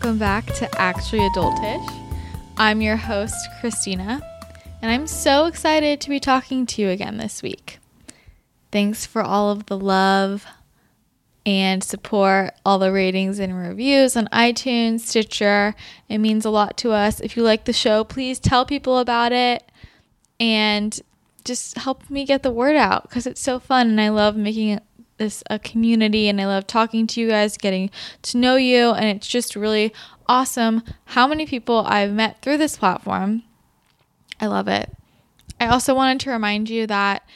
welcome back to Actually Adultish. I'm your host, Christina, and I'm so excited to be talking to you again this week. Thanks for all of the love and support, all the ratings and reviews on iTunes, Stitcher. It means a lot to us. If you like the show, please tell people about it and just help me get the word out because it's so fun and I love making this a community and I love talking to you guys, getting to know you, and it's just really awesome how many people I've met through this platform. I love it. I also wanted to remind you that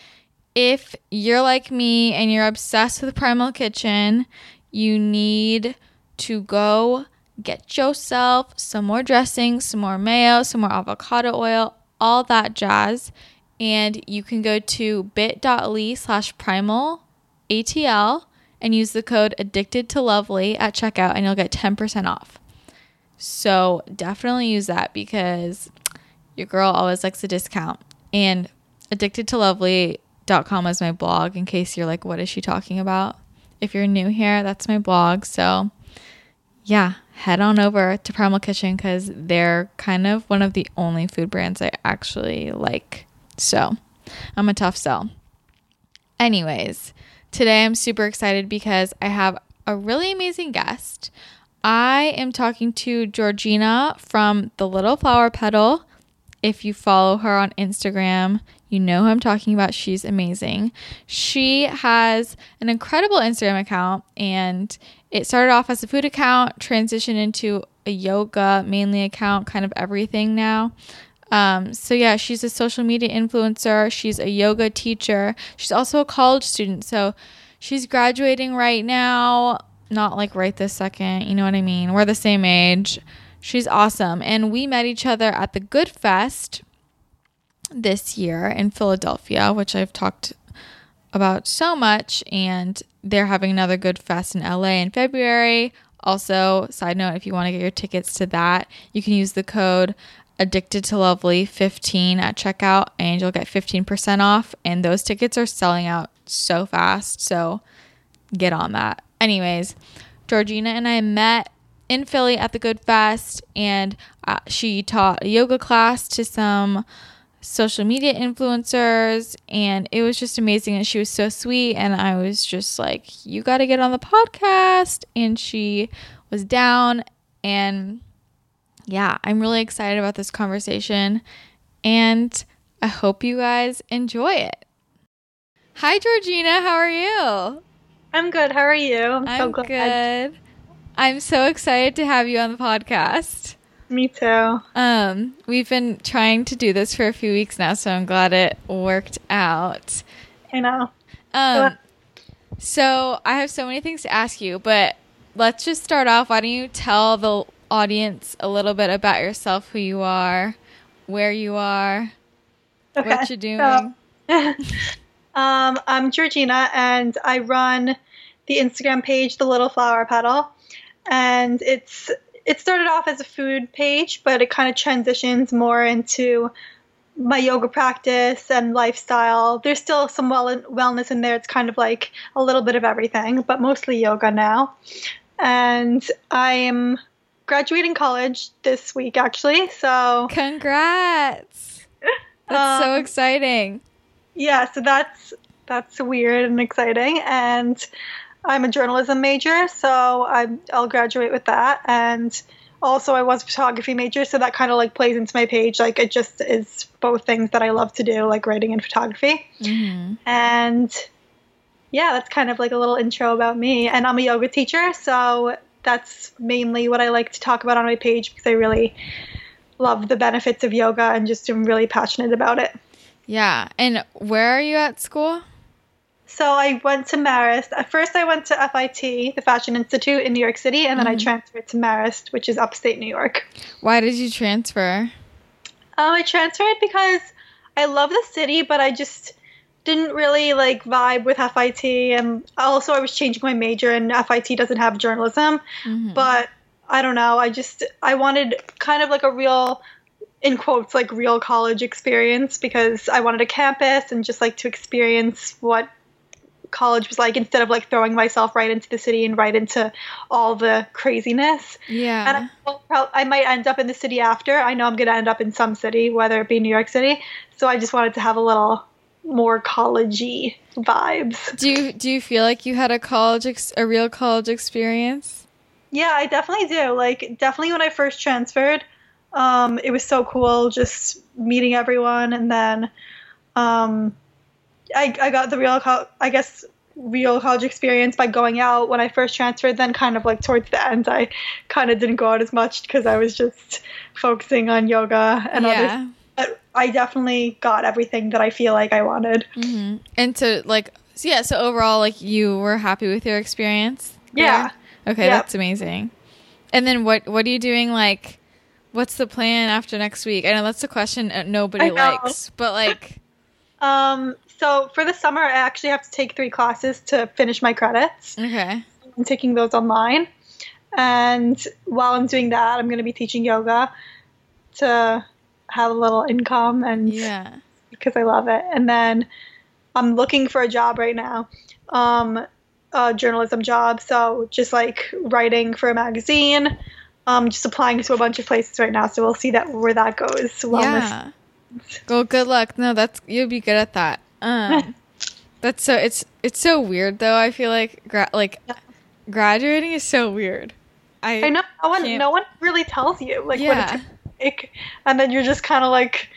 if you're like me and you're obsessed with Primal Kitchen, you need to go get yourself some more dressing, some more mayo, some more avocado oil, all that jazz. And you can go to bit.ly slash primal ATL and use the code addicted to lovely at checkout and you'll get 10% off. So definitely use that because your girl always likes a discount. And addicted to lovely.com is my blog in case you're like, what is she talking about? If you're new here, that's my blog. So yeah, head on over to Primal Kitchen because they're kind of one of the only food brands I actually like. So I'm a tough sell. Anyways, Today I'm super excited because I have a really amazing guest. I am talking to Georgina from The Little Flower Petal. If you follow her on Instagram, you know who I'm talking about. She's amazing. She has an incredible Instagram account and it started off as a food account, transitioned into a yoga mainly account, kind of everything now. Um, so yeah, she's a social media influencer. She's a yoga teacher. She's also a college student. So she's graduating right now. Not like right this second. You know what I mean? We're the same age. She's awesome. And we met each other at the Good Fest this year in Philadelphia, which I've talked about so much. And they're having another Good Fest in LA in February. Also, side note, if you want to get your tickets to that, you can use the code addicted to lovely 15 at checkout and you'll get 15% off. And those tickets are selling out so fast so get on that. Anyways georgina and i met in philly at the good fest and uh, she taught a yoga class to some social media influencers and it was just amazing and she was so sweet and i was just like you got to get on the podcast and she was down and yeah, I'm really excited about this conversation and I hope you guys enjoy it. Hi, Georgina. How are you? I'm good. How are you? I'm, I'm so glad. good. I'm so excited to have you on the podcast. Me too. Um, we've been trying to do this for a few weeks now, so I'm glad it worked out. I know. Um, so I have so many things to ask you, but let's just start off. Why don't you tell the audience a little bit about yourself, who you are, where you are, okay. what you're doing. So, um, I'm Georgina, and I run the Instagram page, The Little Flower Petal, and it's it started off as a food page, but it kind of transitions more into my yoga practice and lifestyle. There's still some well- wellness in there. It's kind of like a little bit of everything, but mostly yoga now. And I am graduating college this week, actually. So congrats! That's um, so exciting. Yeah, so that's that's weird and exciting, and I'm a journalism major, so i will graduate with that. And also, I was a photography major, so that kind of like plays into my page. Like it just is both things that I love to do, like writing and photography. Mm-hmm. And yeah, that's kind of like a little intro about me. And I'm a yoga teacher, so that's mainly what I like to talk about on my page because I really love the benefits of yoga and just am really passionate about it. Yeah. And where are you at school? So I went to Marist. At first, I went to FIT, the Fashion Institute in New York City, and then mm-hmm. I transferred to Marist, which is upstate New York. Why did you transfer? Um, I transferred because I love the city, but I just didn't really like vibe with FIT and also I was changing my major and FIT doesn't have journalism mm-hmm. but I don't know I just I wanted kind of like a real in quotes like real college experience because I wanted a campus and just like to experience what college was like instead of like throwing myself right into the city and right into all the craziness. Yeah. And I, I might end up in the city after. I know I'm going to end up in some city, whether it be New York City. So I just wanted to have a little more collegey vibes. do you do you feel like you had a college ex- a real college experience? Yeah, I definitely do. Like, definitely when I first transferred, um, it was so cool just meeting everyone, and then um, I I got the real, co- I guess, real college experience by going out when I first transferred. Then, kind of like towards the end, I kind of didn't go out as much because I was just focusing on yoga and other. But I definitely got everything that I feel like I wanted. hmm And so like so yeah, so overall like you were happy with your experience? Yeah. there? Okay, Yeah. that's amazing. And then what what are you doing like what's the plan after next week? I know that's a question nobody likes, but like Um, so for the summer, I actually have to take three classes to finish my credits. okay. I'm taking those online. And while I'm doing that, I'm going to be teaching yoga to have a little income and Yeah. because I love it. And then I'm looking for a job right now, um, a journalism job. So just like writing for a magazine, um, just applying to a bunch of places right now. So we'll see that where that goes. Wellness. Yeah. Well, good luck. No, that's you'll be good at that. Um, that's so it's it's so weird though. I feel like gra- like graduating is so weird. I I know no one, Can't- no one really tells you like Yeah. what it's like, and then you're just kind of like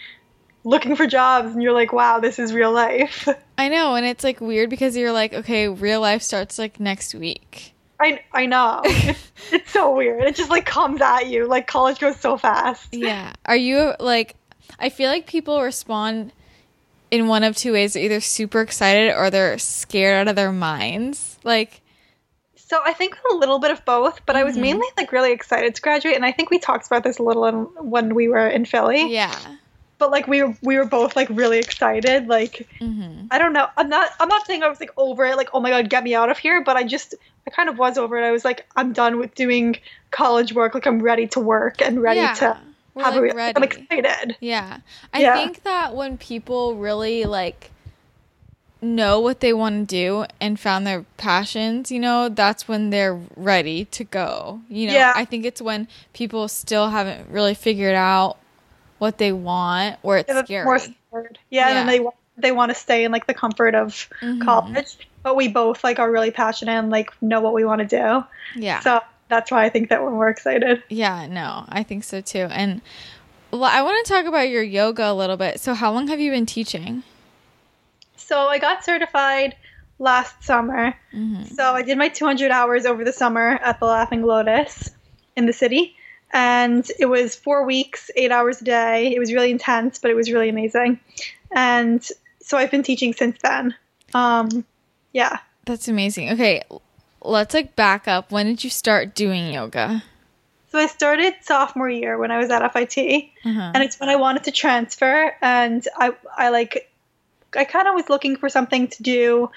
looking for jobs, and you're like, wow, this is real life. I know, and it's like weird because you're like, okay, real life starts like next week. I I know it's, it's so weird. It just like comes at you. Like college goes so fast. Yeah. Are you like I feel like people respond in one of two ways. They're either super excited or they're scared out of their minds. Like So I think a little bit of both, but I was Mhm. mainly like really excited to graduate, and I think we talked about this a little in, when we were in Philly. yeah. But like we were we were both like really excited. Like hmm I don't know. I'm not. I'm not saying I was like over it. Like oh my god, get me out of here. But I just I kind of was over it. I was like I'm done with doing college work. Like I'm ready to work and ready yeah. to We're have like ready. I'm excited. Yeah. I Yeah. think that when people really like know what they want to do and found their passions, you know, that's when they're ready to go. You know, Yeah. I think it's when people still haven't really figured out what they want or it's Yeah, scary. more scared. Yeah, and they they want to stay in like the comfort of Mhm. college, but we both like are really passionate and like know what we want to do. Yeah. So that's why I think that we're excited. Yeah, no, I think so too. And well, I want to talk about your yoga a little bit. So, how long have you been teaching? So I got certified last summer. hmm So I did my 200 hours over the summer at the Laughing Lotus in the city. And it was four weeks, eight hours a day. It was really intense, but it was really amazing. And so I've been teaching since then. Um, yeah. That's amazing. Okay, let's like back up. When did you start doing yoga? So I started sophomore year when I was at FIT. Uh-huh. and it's when I wanted to transfer, and I I like I kind of was looking for something to do,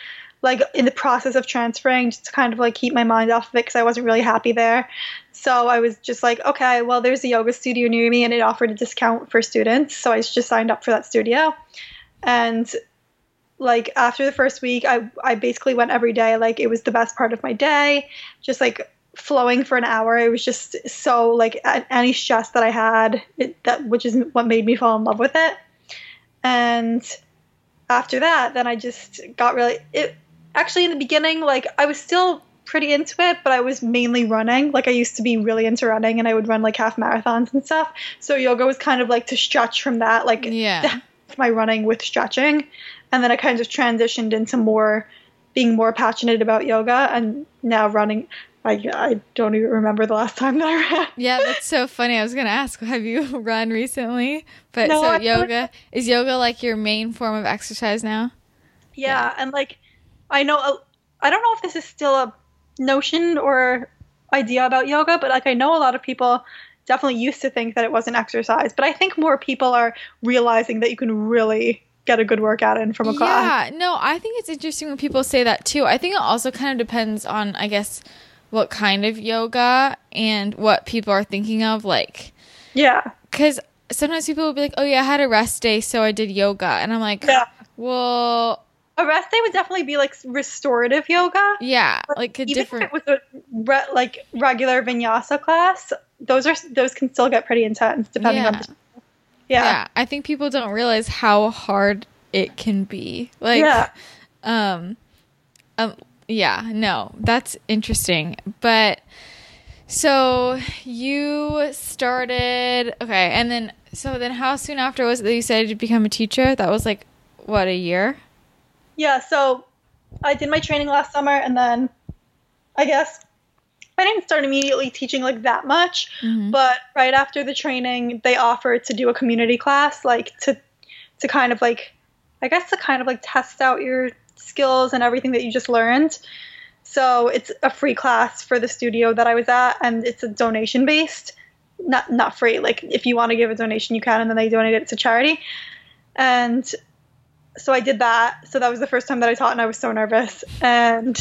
like in the process of transferring, just to kind of like keep my mind off of it because I wasn't really happy there. So I was just like, okay, well, there's a yoga studio near me, and it offered a discount for students, so I just signed up for that studio, and like after the first week, I I basically went every day. Like it was the best part of my day, just like flowing for an hour. It was just so like any stress that I had, it, that which is what made me fall in love with it. And after that, then I just got really it. Actually, in the beginning, like I was still pretty into it, but I was mainly running. Like I used to be really into running, and I would run like half marathons and stuff. So yoga was kind of like to stretch from that, like yeah. my running with stretching and then i kind of transitioned into more being more passionate about yoga and now running i, I don't even remember the last time that i ran Yeah, that's so funny. I was gonna ask, have you run recently? But No, so I haven't. yoga is yoga like your main form of exercise now? yeah and like i know uh, i don't know if this is still a notion or idea about yoga but like i know a lot of people definitely used to think that it wasn't exercise but i think more people are realizing that you can really get a good workout in from a class Yeah, no, I think it's interesting when people say that too. I think it also kind of depends on, I guess, what kind of yoga and what people are thinking of. Like, yeah because sometimes people will be like, "Oh yeah, I had a rest day, so I did yoga," and I'm like, yeah "Well, a rest day would definitely be like restorative yoga. Yeah, like a Even different. if it was a re- like regular vinyasa class, those are those can still get pretty intense depending on Yeah. the yeah. yeah, I think people don't realize how hard it can be. Like, Yeah. um, um, yeah, no, that's interesting. But so you started, okay, and then so then how soon after was it that you decided to become a teacher? That was like what a year. Yeah, so I did my training last summer and then I guess I didn't start immediately teaching like that much, Mhm. but right after the training they offered to do a community class like to to kind of like I guess to kind of like test out your skills and everything that you just learned. So it's a free class for the studio that I was at and it's a donation based. Not not free. Like if you want to give a donation you can and then they donate it to charity. And so I did that. So that was the first time that I taught, and I was so nervous, and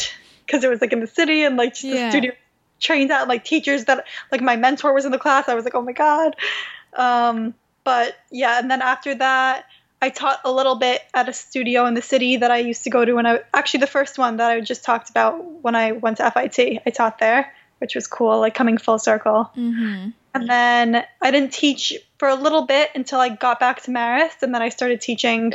because it was like in the city and like just Yeah. the studio trained out like teachers that like my mentor was in the class. I was like, oh my god. Um, but yeah, and then after that, I taught a little bit at a studio in the city that I used to go to when I actually the first one that I just talked about when I went to FIT. I taught there, which was cool, like coming full circle. Mm-hmm. And then I didn't teach for a little bit until I got back to Marist, and then I started teaching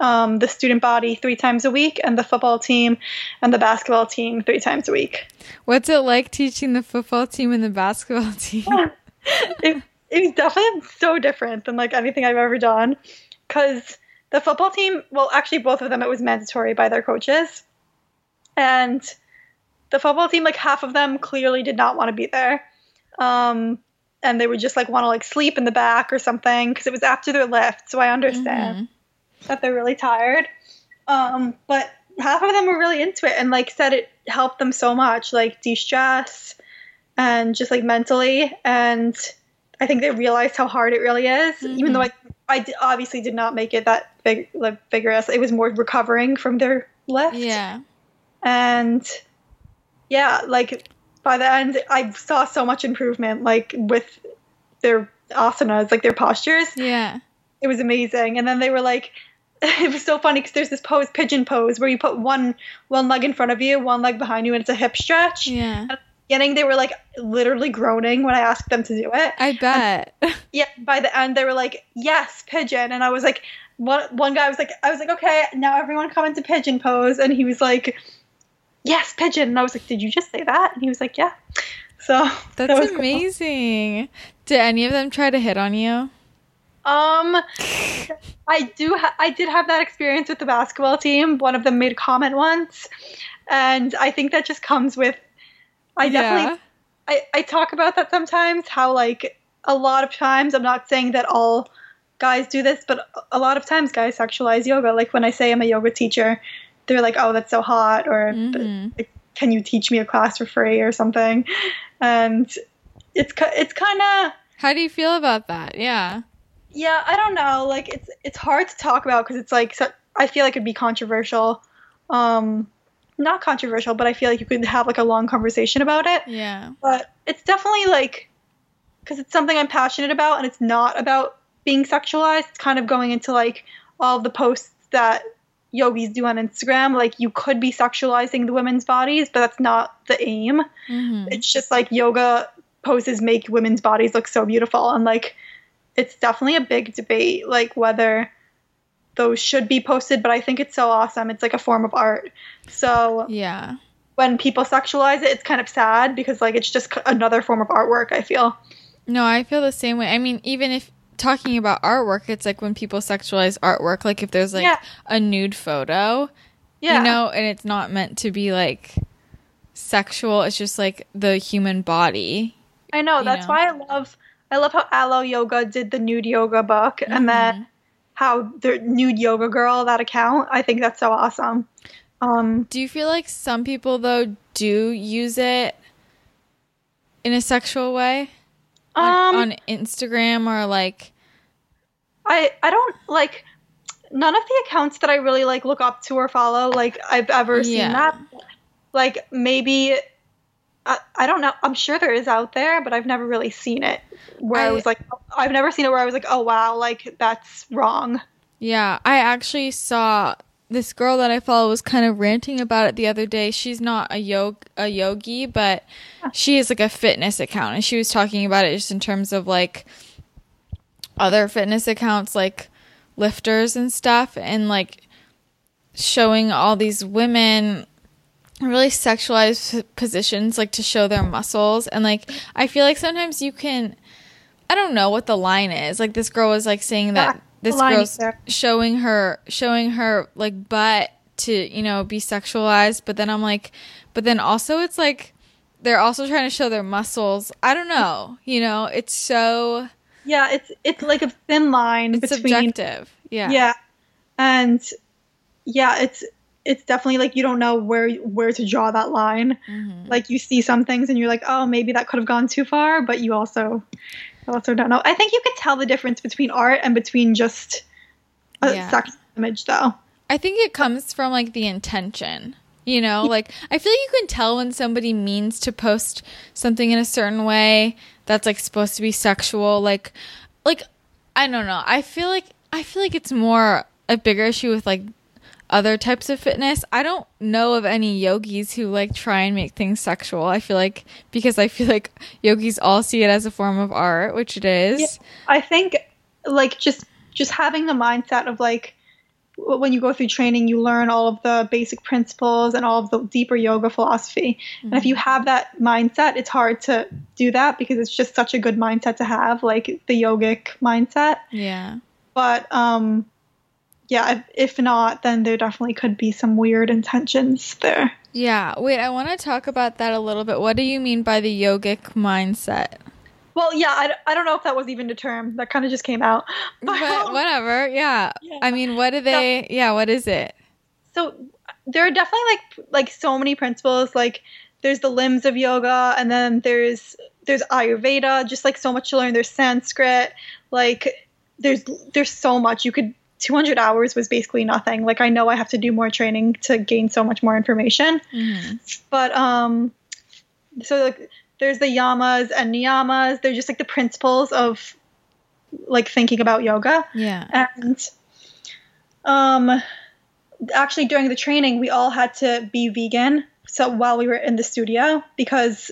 um, the student body three times a week, and the football team and the basketball team three times a week. What's it like teaching the football team and the basketball team? it, it was definitely so different than like anything I've ever done, because the football team, well, actually both of them, it was mandatory by their coaches, and the football team, like half of them clearly did not want to be there. Um, and they would just like want to like sleep in the back or something because it was after their lift. So I understand Mhm. that they're really tired. Um, but half of them were really into it and like said it helped them so much, like de-stress and just like mentally. And I think they realized how hard it really is, even though I, I d- obviously did not make it that big, like vigorous. It was more recovering from their lift Yeah. and yeah like by the end i saw so much improvement like with their asanas like their postures Yeah. it was amazing and then they were like it was so funny because there's this pose pigeon pose where you put one one leg in front of you one leg behind you and it's a hip stretch Yeah. the beginning they were like literally groaning when i asked them to do it I bet. yeah by the end they were like yes pigeon and i was like one one guy was like i was like okay now everyone come into pigeon pose and he was like yes pigeon and i was like did you just say that and he was like yeah so that That's cool. amazing. Did any of them try to hit on you? um i do ha- i did have that experience with the basketball team one of them made a comment once and i think that just comes with i definitely I, I talk about that sometimes how like a lot of times i'm not saying that all guys do this but a lot of times guys sexualize yoga like when i say i'm a yoga teacher they're like oh that's so hot or Mhm. like, can you teach me a class for free or something and it's it's kind of How do you feel about that? Yeah. yeah i don't know like it's it's hard to talk about because it's like so, i feel like it'd be controversial um not controversial but i feel like you could have like a long conversation about it Yeah. but it's definitely like because it's something I'm passionate about and it's not about being sexualized. It's kind of going into like all the posts that yogis do on Instagram. Like you could be sexualizing the women's bodies, but that's not the aim. Mhm. It's just like yoga poses make women's bodies look so beautiful and like it's definitely a big debate like whether those should be posted but i think it's so awesome it's like a form of art so Yeah. when people sexualize it, it's kind of sad because like it's just another form of artwork. I feel. No, I feel the same way. I mean, even if talking about artwork, it's like when people sexualize artwork, like if there's like Yeah. a nude photo, Yeah. you know, and it's not meant to be like sexual, it's just like the human body. I know. That's know. why I love. I love how Alo Yoga did the nude yoga book, and then mm-hmm. How the nude yoga girl that account. I think that's so awesome. Um, Do you feel like some people though do use it in a sexual way on, um, on Instagram or like I I don't like none of the accounts that I really like look up to or follow. Like I've ever seen Yeah. that. Like maybe. I, I don't know. I'm sure there is out there, but I've never really seen it where I, I- was like, I've never seen it where I was like, oh wow, like that's wrong. Yeah, I actually saw this girl that I follow was kind of ranting about it the other day. She's not a yog a yogi, but she is like a fitness account, and she was talking about it just in terms of like other fitness accounts, like lifters and stuff, and like showing all these women really sexualized positions like to show their muscles and like I feel like sometimes you can I don't know what the line is. Like this girl was like saying that Yeah, this girl's showing her showing her like butt to, you know, be sexualized, but then I'm like but then also it's like they're also trying to show their muscles. I don't know. You know, it's so Yeah, it's it's like a thin line it's between subjective. Yeah. yeah. and yeah, it's it's definitely like you don't know where where to draw that line. Mhm. Like you see some things and you're like, oh, maybe that could have gone too far, but you also also don't know. I think you can tell the difference between art and between just a Yeah. sex image, though. I think it comes from like the intention. You know, like I feel like you can tell when somebody means to post something in a certain way that's like supposed to be sexual. Like, like I don't know. I feel like I feel like it's more a bigger issue with like other types of fitness. I don't know of any yogis who like try and make things sexual. I feel like because I feel like yogis all see it as a form of art, which it is. Yeah. I think like just just having the mindset of like when you go through training you learn all of the basic principles and all of the deeper yoga philosophy and if you have that mindset it's hard to do that because it's just such a good mindset to have like the yogic mindset Yeah. but um yeah if, if not then there definitely could be some weird intentions there Yeah. Wait, I want to talk about that a little bit. What do you mean by the yogic mindset? well yeah i, I don't know if that was even a term that kind of just came out But um, whatever. Yeah. Yeah. I mean, what do they? Yeah. What is it? so there are definitely like like so many principles like there's the limbs of yoga and then there's there's ayurveda just like so much to learn there's sanskrit like there's there's so much you could 200 hours was basically nothing like i know i have to do more training to gain so much more information Mhm. but um so like there's the yamas and niyamas they're just like the principles of like thinking about yoga Yeah. and um actually during the training we all had to be vegan so while we were in the studio because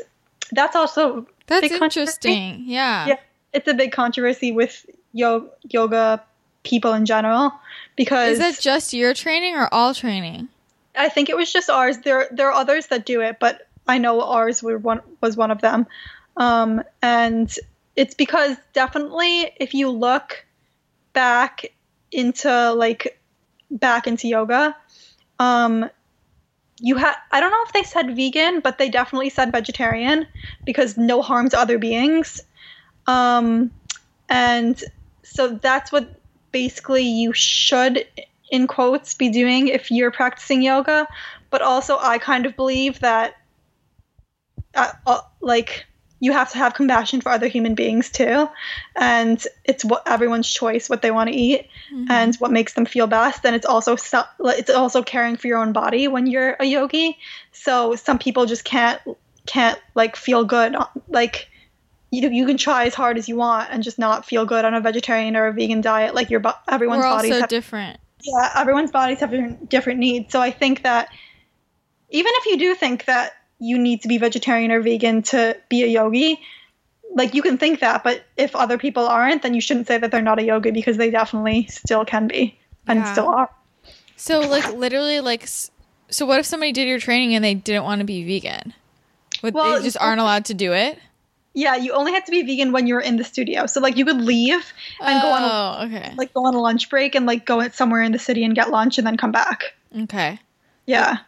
that's also That's interesting. Yeah. Yeah. it's a big controversy with yo- yoga people in general because Is that just your training or all training? I think it was just ours. There there are others that do it, but I know ours were one was one of them. Um, and it's because definitely if you look back into like back into yoga, um, you had I don't know if they said vegan, but they definitely said vegetarian because no harm to other beings. Um, and so that's what basically you should in quotes be doing if you're practicing yoga. But also i kind of believe that uh, uh, like you have to have compassion for other human beings too. And it's what everyone's choice what they want to eat Mhm. and what makes them feel best. And it's also so- it's also caring for your own body when you're a yogi. So some people just can't can't like feel good like you, you can try as hard as you want and just not feel good on a vegetarian or a vegan diet like your bo- everyone's We're bodies have different. yeah, everyone's bodies have different, different needs. So I think that even if you do think that you need to be vegetarian or vegan to be a yogi, like you can think that, but if other people aren't, then you shouldn't say that they're not a yogi because they definitely still can be and Yeah. still are. So like literally like so what if somebody did your training and they didn't want to be vegan? Would Well, they just aren't allowed to do it? Yeah, you only had to be vegan when you were in the studio. So like you could leave and go on a, Oh, okay. like go on a lunch break and like go somewhere in the city and get lunch and then come back. Okay. Yeah.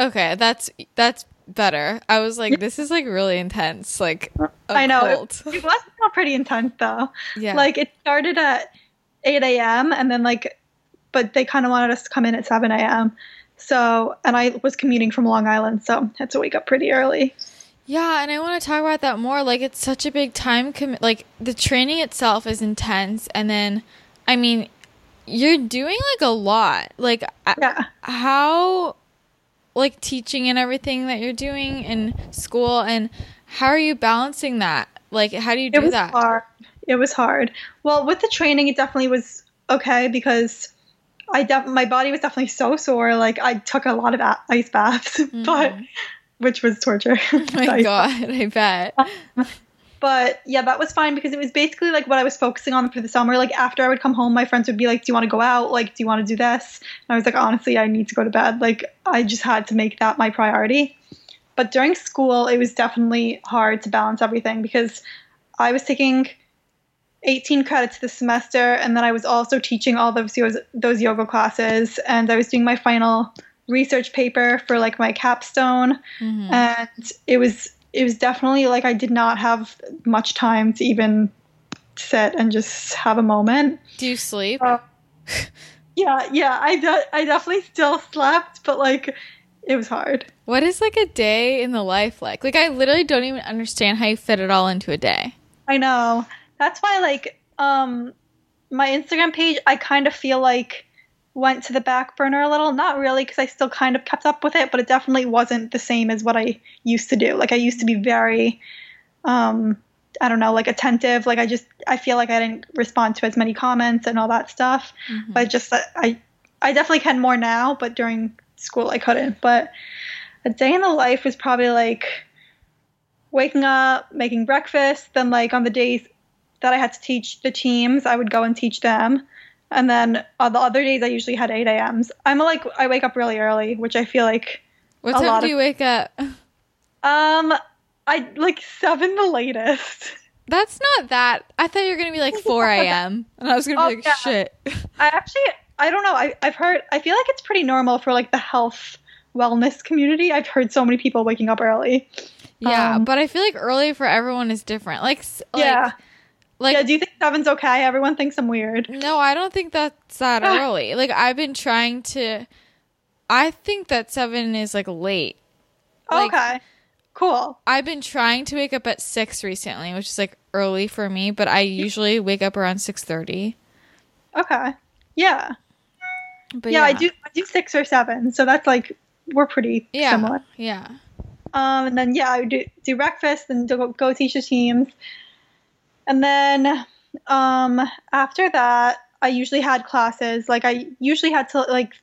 Okay, that's that's better. I was like, this is like really intense. Like I know. It, it was pretty intense though. yeah. Like it started at 8 a.m. and then like, but they kind of wanted us to come in at 7 a.m. So, and I was commuting from Long Island, so I had to wake up pretty early. Yeah, and I want to talk about that more. Like, it's such a big time commit. Like, the training itself is intense, and then, I mean, you're doing like a lot. Like, Yeah. how, like, teaching and everything that you're doing in school, and how are you balancing that? Like, how do you do that? It was that? hard. It was hard. Well, with the training, it definitely was okay because I def- my body was definitely so sore. Like I took a lot of a- ice baths, but mm-hmm. Which was torture. Oh my god, I bet. But yeah, that was fine because it was basically like what I was focusing on for the summer. Like after I would come home, my friends would be like, "Do you want to go out? Like, do you want to do this?" And I was like, "Honestly, I need to go to bed." Like I just had to make that my priority. But during school, it was definitely hard to balance everything because I was taking 18 credits this semester, and then I was also teaching all those those yoga classes, and I was doing my final research paper for like my capstone, Mhm. and it was it was definitely like I did not have much time to even sit and just have a moment. Do you sleep? Uh, Yeah, yeah, I de- I definitely still slept, but like it was hard. What is like a day in the life like? Like I literally don't even understand how you fit it all into a day. I know. That's why like um my Instagram page I kind of feel like went to the back burner a little. Not really cuz I still kind of kept up with it, but it definitely wasn't the same as what I used to do. Like I used to be very um I don't know, like attentive. Like I just I feel like I didn't respond to as many comments and all that stuff. Mhm. But just I I definitely can more now, but during school I couldn't. But a day in the life was probably like waking up, making breakfast, then like on the days that I had to teach the teams, I would go and teach them. And then on the other days I usually had 8 a.m.s. I'm like I wake up really early, which I feel like What time do of- you wake up? um I like seven the latest. That's not that. I thought you were gonna be like 4 a.m. and I was gonna be Oh, like, yeah. shit. I actually I don't know. I, I've heard I feel like it's pretty normal for like the health wellness community. I've heard so many people waking up early. Yeah, Um, but I feel like early for everyone is different. Like, like yeah. Like yeah, do you think seven's okay? Everyone thinks I'm weird. No, I don't think that's that Ah. early. Like I've been trying to I think that 7 is like late. Like- okay. Cool. I've been trying to wake up at 6 recently, which is like early for me, but I usually wake up around 6:30. Okay. Yeah. But yeah. I do I do six or seven, so that's like we're pretty Yeah. similar. Yeah. Um, and then yeah, I would do do breakfast and go, go teach the teams, and then um after that, I usually had classes. Like I usually had to like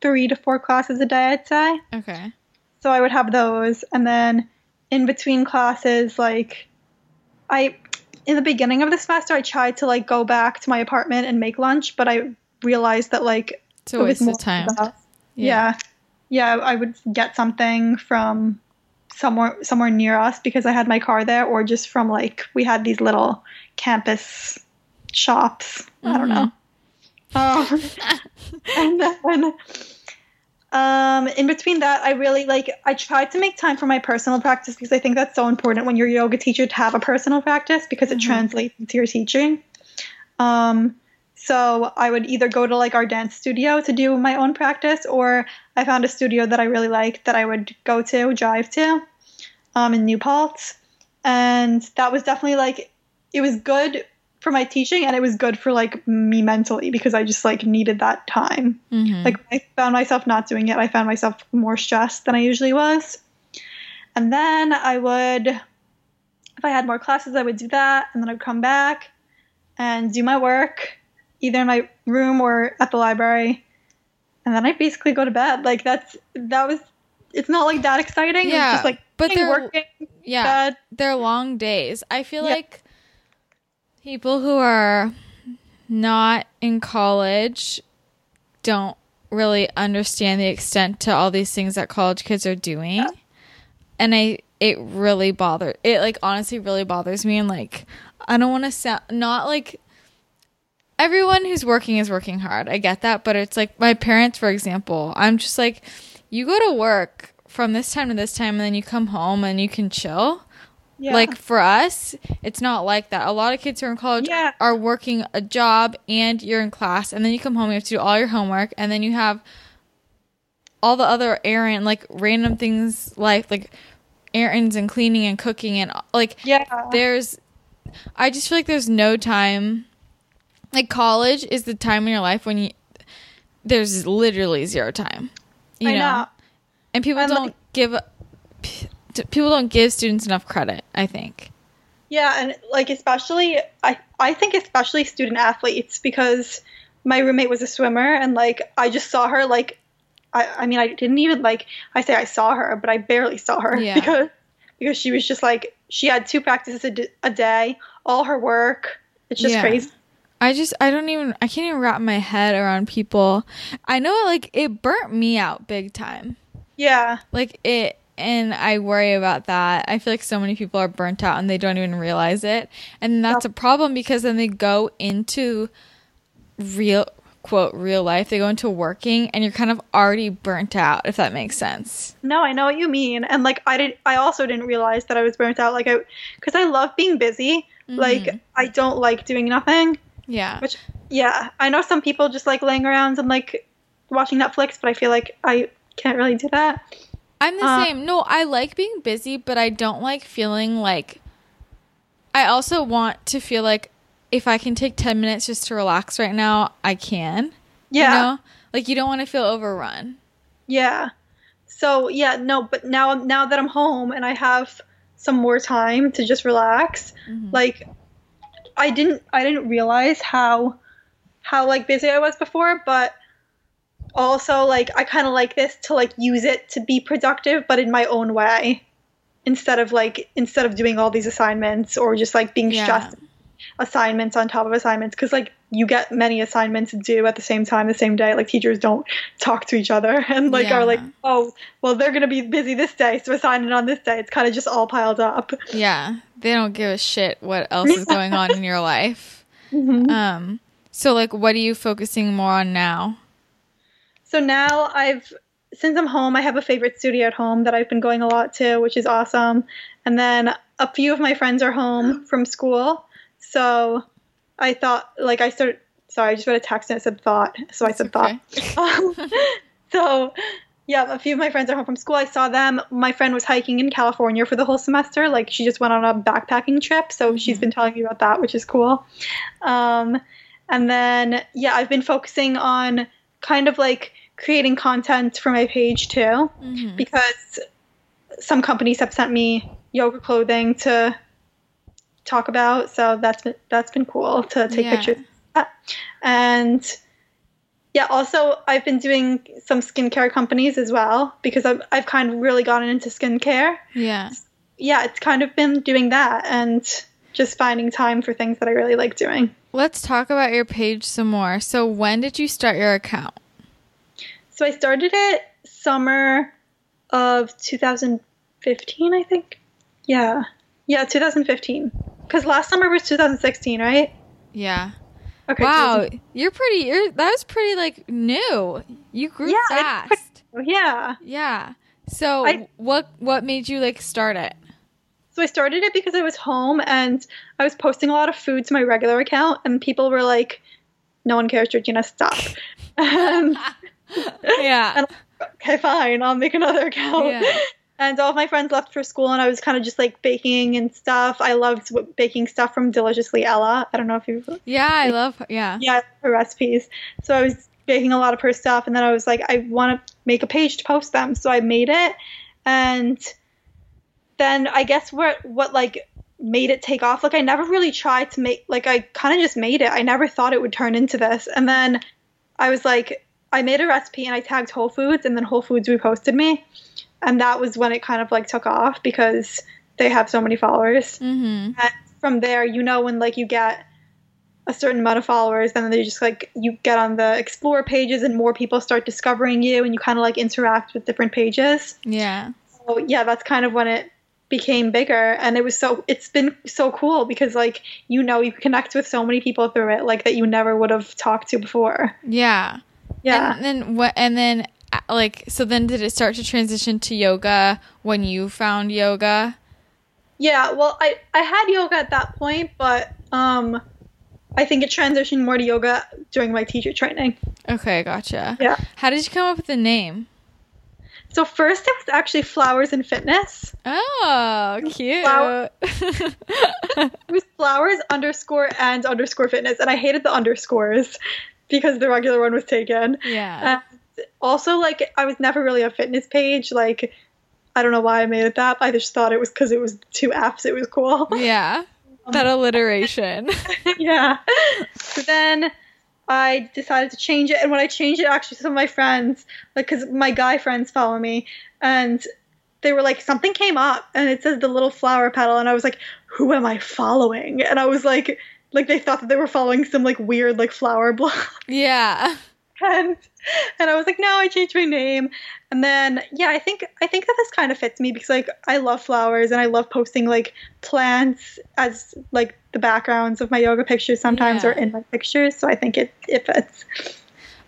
three to four classes a day, I'd say. Okay. So I would have those, and then in between classes, like I in the beginning of the semester, I tried to like go back to my apartment and make lunch, but I realized that like It's a it was waste of time. about- yeah. yeah, I would get something from somewhere somewhere near us because I had my car there, or just from like we had these little campus shops. I don't know. Um, and then um, in between that, I really like I tried to make time for my personal practice because I think that's so important when you're a yoga teacher to have a personal practice because it Mhm. translates into your teaching. Um, so I would either go to like our dance studio to do my own practice, or I found a studio that I really liked that I would go to, drive to, um, in New Paltz, and that was definitely like it was good for my teaching and it was good for like me mentally because I just like needed that time. Mhm. Like I found myself not doing it. I found myself more stressed than I usually was. And then I would if I had more classes, I would do that and then I'd come back and do my work either in my room or at the library. And then I basically go to bed. Like that's that was it's not like that exciting. Yeah, it's just like but they're- working yeah. bed. they're long days. I feel Yeah. like people who are not in college don't really understand the extent to all these things that college kids are doing. Yeah. And I it really bothers it like honestly really bothers me and like I don't want to sound not like everyone who's working is working hard. I get that, but it's like my parents for example. I'm just like you go to work from this time to this time and then you come home and you can chill. Yeah. Like for us, it's not like that. A lot of kids who are in college Yeah. are working a job and you're in class, and then you come home, you have to do all your homework, and then you have all the other errand, like random things, like like errands and cleaning and cooking and like yeah. there's. I just feel like there's no time. Like college is the time in your life when you there's literally zero time. You I know? know. and people And, don't like- give people don't give students enough credit. I think. Yeah, and like especially I I think especially student athletes because my roommate was a swimmer, and like I just saw her like. I, I mean, I didn't even like. I say I saw her, but I barely saw her Yeah. because because she was just like she had two practices a, d- a day, all her work. It's just Yeah. crazy. I just I don't even I can't even wrap my head around people. I know like it burnt me out big time. Yeah, Like it and I worry about that. I feel like so many people are burnt out and they don't even realize it. And that's a problem because then they go into real quote real life. They go into working and you're kind of already burnt out if that makes sense. no, I know what you mean, and like I did. I also didn't realize that I was burnt out. Like I, because I love being busy. Like mm-hmm. I don't like doing nothing. Yeah. Which, yeah, I know some people just like laying around and like watching Netflix, but I feel like I can't really do that. I'm the Uh, same. No, I like being busy, but I don't like feeling like. I also want to feel like if I can take 10 minutes just to relax right now, I can. Yeah, You know? Like, you don't want to feel overrun. yeah. So yeah, no, but now now that I'm home and I have some more time to just relax, Mhm. like I didn't I didn't realize how how like busy I was before, but also like I kind of like this to like use it to be productive, but in my own way. Instead of like instead of doing all these assignments or just like being Yeah. stressed assignments on top of assignments because like you get many assignments due at the same time the same day like teachers don't talk to each other and like Yeah. are like oh well they're gonna be busy this day so assign it on this day it's kind of just all piled up Yeah. They don't give a shit what else is going on in your life. Mhm. Um, so, like, what are you focusing more on now? so now i've since i'm home i have a favorite studio at home that i've been going a lot to which is awesome and then a few of my friends are home from school so i thought like i started sorry i just read a text and it said thought so i said thought. Um, so yeah a few of my friends are home from school. I saw them. My friend was hiking in california for the whole semester. Like she just went on a backpacking trip so she's been telling me about that which is cool. Um, and then yeah i've been focusing on kind of like creating content for my page too. Mhm. because some companies have sent me yoga clothing to talk about so that's been that's been cool to take Yeah. pictures that. and yeah also i've been doing some skincare companies as well because I've, I've kind of really gotten into skincare Yeah. yeah it's kind of been doing that and just finding time for things that i really like doing Let's talk about your page some more. So, when did you start your account? so i started it summer of 2015 i think yeah yeah 2015 because last summer was 2016 right Yeah. okay Wow, you're pretty. You're that was pretty like new. You grew Yeah, fast. 2016. yeah yeah. So I- what what made you like start it? So I started it because I was home and I was posting a lot of food to my regular account, and people were like, "No one cares, Georgina, stop." and, um, Yeah. and okay, fine, I'll make another account. Yeah. And all of my friends left for school, and I was kind of just like baking and stuff. I loved baking stuff from Deliciously Ella. I don't know if you, Yeah, I love. Yeah. yeah, her recipes. So I was baking a lot of her stuff, and then I was like, I want to make a page to post them. So I made it, and then I guess what what like made it take off. Like I never really tried to make like I kind of just made it. I never thought it would turn into this, and then I was like, I made a recipe and I tagged Whole Foods, and then Whole Foods reposted me, and that was when it kind of like took off because they have so many followers Mm-hmm. and from there you know when like you get a certain amount of followers then they just like you get on the explore pages and more people start discovering you and you kind of like interact with different pages Yeah. so yeah that's kind of when it became bigger and it was so it's been so cool because like you know you connect with so many people through it like that you never would have talked to before Yeah. yeah And then what? And then like so then did it start to transition to yoga when you found yoga? Yeah, well, I I had yoga at that point, but um, I think it transitioned more to yoga during my teacher training. Okay, gotcha. Yeah. How did you come up with the name? So first, it was actually flowers and fitness. Oh, cute. Flower- It was flowers underscore and underscore fitness, and I hated the underscores because the regular one was taken. yeah. Also, like, I was never really a fitness page. Like, I don't know why I made it that. I just thought it was because it was two F's. It was cool. yeah. That alliteration. yeah. So then I decided to change it. And when I changed it, actually, some of my friends, like, because my guy friends follow me, and they were like, something came up, and it says the little flower petal, and I was like, who am I following? And I was like, like they thought that they were following some like weird like flower blog. Yeah. and and I was like, no, I changed my name. And then yeah, I think I think that this kind of fits me because like I love flowers and I love posting like plants as like the backgrounds of my yoga pictures sometimes Yeah. or in my pictures. So I think it it fits.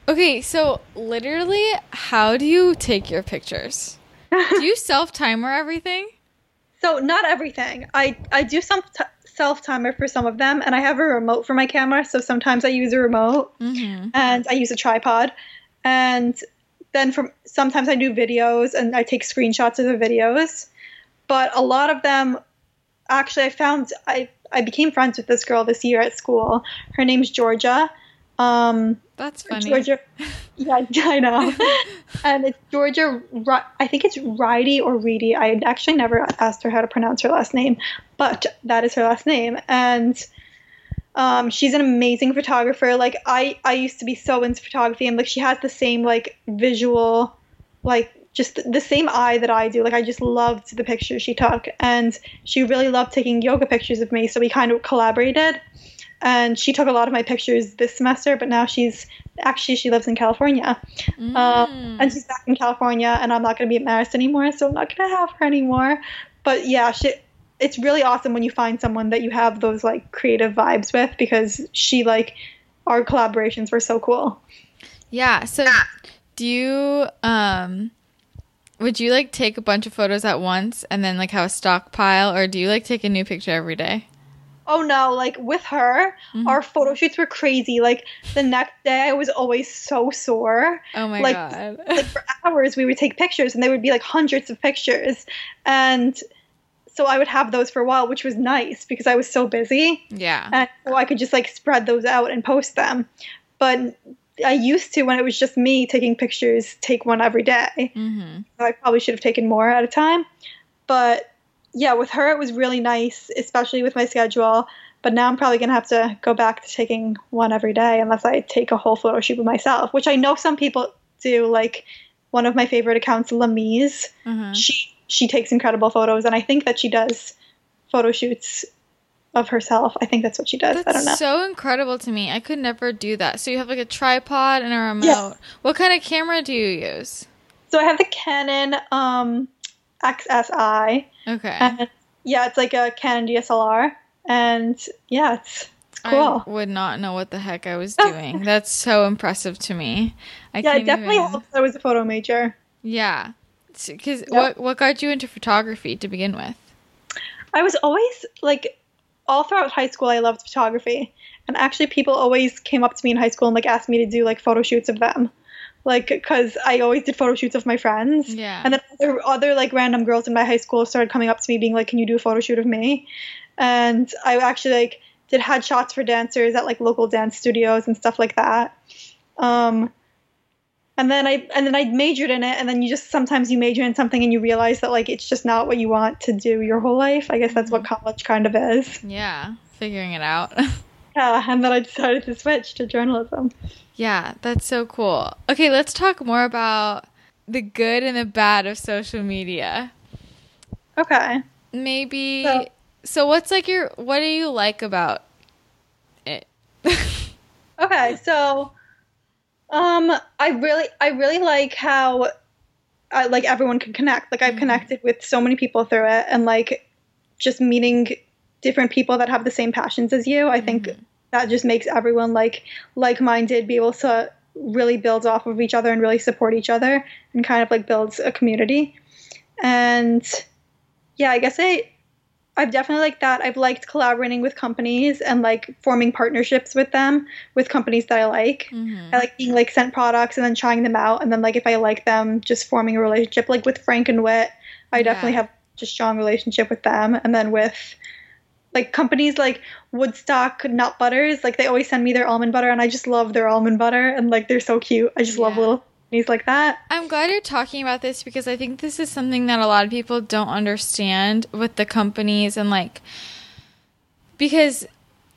Okay, so literally, how do you take your pictures? Do you self timer everything? So not everything. I I do some t- self timer for some of them, and I have a remote for my camera. So sometimes I use a remote, Mm-hmm. and I use a tripod, and then from sometimes I do videos and I take screenshots of the videos. But a lot of them, actually, I found I I became friends with this girl this year at school. Her name's Georgia. Um, That's funny. Georgia. Yeah, I know. and it's Georgia. I think it's Ridy or Reedy. I actually never asked her how to pronounce her last name, but that is her last name. And um, she's an amazing photographer. Like I, I used to be so into photography, and like she has the same like visual, like just the same eye that I do. Like I just loved the pictures she took, and she really loved taking yoga pictures of me. So we kind of collaborated and she took a lot of my pictures this semester but now she's actually she lives in california uh, Mm. and she's back in california and i'm not going to be at marist anymore so i'm not going to have her anymore but yeah she it's really awesome when you find someone that you have those like creative vibes with because she like our collaborations were so cool Yeah. So, do you um, would you like take a bunch of photos at once and then like have a stockpile, or do you like take a new picture every day? oh no like with her Mhm. our photo shoots were crazy like the next day i was always so sore Oh my like- god. like for hours we would take pictures and they would be like hundreds of pictures and so i would have those for a while which was nice because i was so busy yeah. and so i could just like spread those out and post them but i used to when it was just me taking pictures take one every day Mm-hmm. so i probably should have taken more at a time but yeah with her it was really nice especially with my schedule but now i'm probably going to have to go back to taking one every day unless i take a whole photo shoot with myself which i know some people do like one of my favorite accounts lamise Mm-hmm. she she takes incredible photos and i think that she does photo shoots of herself i think that's what she does That's i don't know so incredible to me. I could never do that. So you have like a tripod and a remote. Yes. What kind of camera do you use? so i have the canon um xsi Okay. and yeah it's like a canon dslr and yeah it's cool I would not know what the heck I was doing. That's so impressive to me. I yeah, it definitely even- helps I was a photo major. Yeah. Because Yep. what what got you into photography to begin with? I was always like, all throughout high school, I loved photography, and actually, people always came up to me in high school and like asked me to do like photo shoots of them, like because I always did photo shoots of my friends. Yeah. And then other, other like random girls in my high school started coming up to me being like, "Can you do a photo shoot of me?" And I actually like did headshots for dancers at like local dance studios and stuff like that. Um, and then I and then I majored in it, and then you just sometimes you major in something and you realize that like it's just not what you want to do your whole life. I guess that's what mm-hmm. college kind of is. yeah. Figuring it out. Yeah, and then I decided to switch to journalism. yeah, that's so cool. Okay, let's talk more about the good and the bad of social media. Okay. Maybe So- so what's like your what do you like about it? Okay, so um I really I really like how uh, like everyone can connect. Like I've Mhm. connected with so many people through it and like just meeting different people that have the same passions as you. I think Mhm. that just makes everyone like like-minded be able to really build off of each other and really support each other and kind of like builds a community. And yeah, I guess I I've definitely liked that. I've liked collaborating with companies and like forming partnerships with them with companies that I like. Mhm. I like being like sent products and then trying them out and then like if I like them, just forming a relationship. Like with Frank and Wit, I definitely Yeah. have a strong relationship with them. And then with like companies like Woodstock Nut Butters, like they always send me their almond butter and I just love their almond butter and like they're so cute. I just love little companies like that. I'm glad you're talking about this because I think this is something that a lot of people don't understand with the companies and like because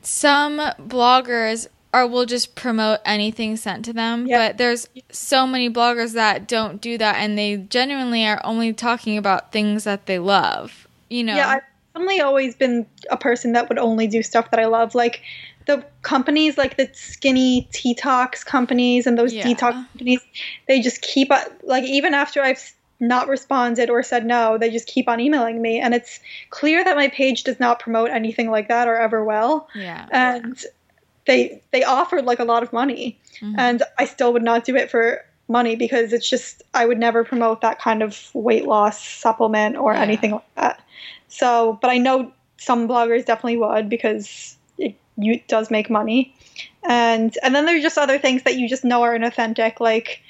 some bloggers or will just promote anything sent to them. Yeah. But there's so many bloggers that don't do that and they genuinely are only talking about things that they love. You know. Yeah, I've only always been a person that would only do stuff that I love. Like the companies, like the skinny talks companies and those Yeah. detox companies, they just keep like even after I've not responded or said no, they just keep on emailing me, and it's clear that my page does not promote anything like that or ever will. yeah. And they they offered like a lot of money, Mhm. and I still would not do it for money because it's just I would never promote that kind of weight loss supplement or Yeah. anything like that. So, but I know some bloggers definitely would because you, does make money, and and then there's just other things that you just know are inauthentic, like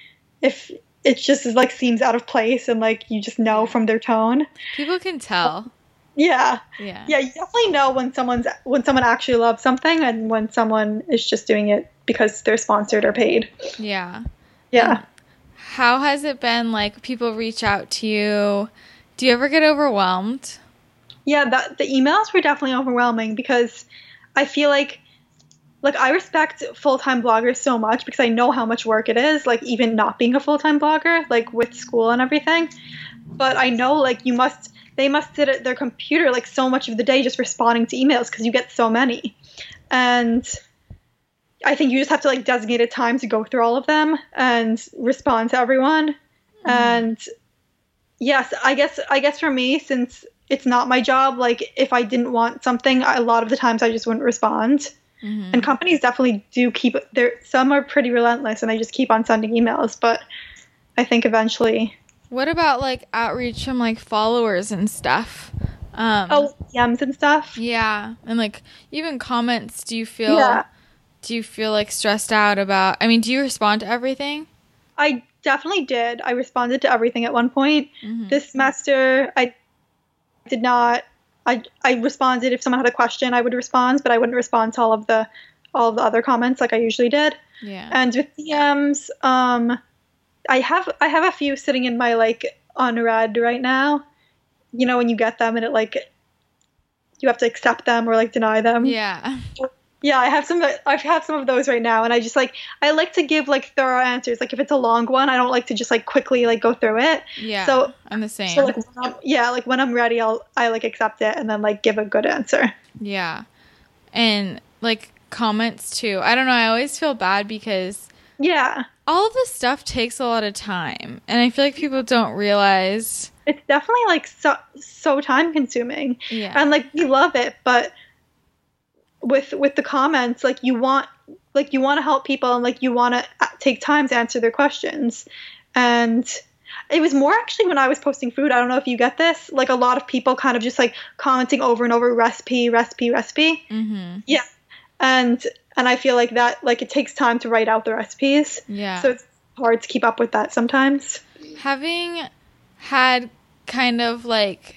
if it just is like seems out of place and like you just know from their tone. People can tell. Yeah, Yeah. yeah, you definitely know when someone's when someone actually loves something and when someone is just doing it because they're sponsored or paid. Yeah. Yeah. How has it been like people reach out to you? Do you ever get overwhelmed? Yeah, that the emails were definitely overwhelming because I feel like like I respect full-time bloggers so much because I know how much work it is, like even not being a full-time blogger, like with school and everything. But I know like you must they must sit at their computer like so much of the day just responding to emails because you get so many. And I think you just have to like designate a time to go through all of them and respond to everyone. Mm-hmm. And yes, I guess I guess for me since it's not my job, like if I didn't want something, a lot of the times I just wouldn't respond. Mhm. And companies definitely do keep there some are pretty relentless and they just keep on sending emails, but I think eventually What about like outreach from like followers and stuff? Um, oh DMs and stuff. yeah, and like even comments. Do you feel? Yeah. Do you feel like stressed out about? I mean, do you respond to everything? I definitely did. I responded to everything at one point. Mhm. This semester I did not I I responded if someone had a question, I would respond, but I wouldn't respond to all of the all of the other comments like I usually did. Yeah. And with DMs, um, I have I have a few sitting in my like unread right now. You know when you get them and it like you have to accept them or like deny them. yeah. Yeah, I have some. I have some of those right now, and I just like I like to give like thorough answers. Like if it's a long one, I don't like to just like quickly like go through it. Yeah. So- I'm the same. So like when I'm, yeah, like when I'm ready, I'll I like accept it and then like give a good answer. yeah. And like comments too. I don't know. I always feel bad because Yeah, all of this stuff takes a lot of time, and I feel like people don't realize. it's definitely like so so time consuming. Yeah. and like we love it but with with the comments like you want like you want to help people and like you want to take time to answer their questions. And it was more actually when i was posting food i don't know if you get this like a lot of people kind of just like commenting over and over recipe recipe recipe. Mm-hmm. Yeah, and and i feel like that like it takes time to write out the recipes. Yeah. so it's hard to keep up with that sometimes. Having had kind of like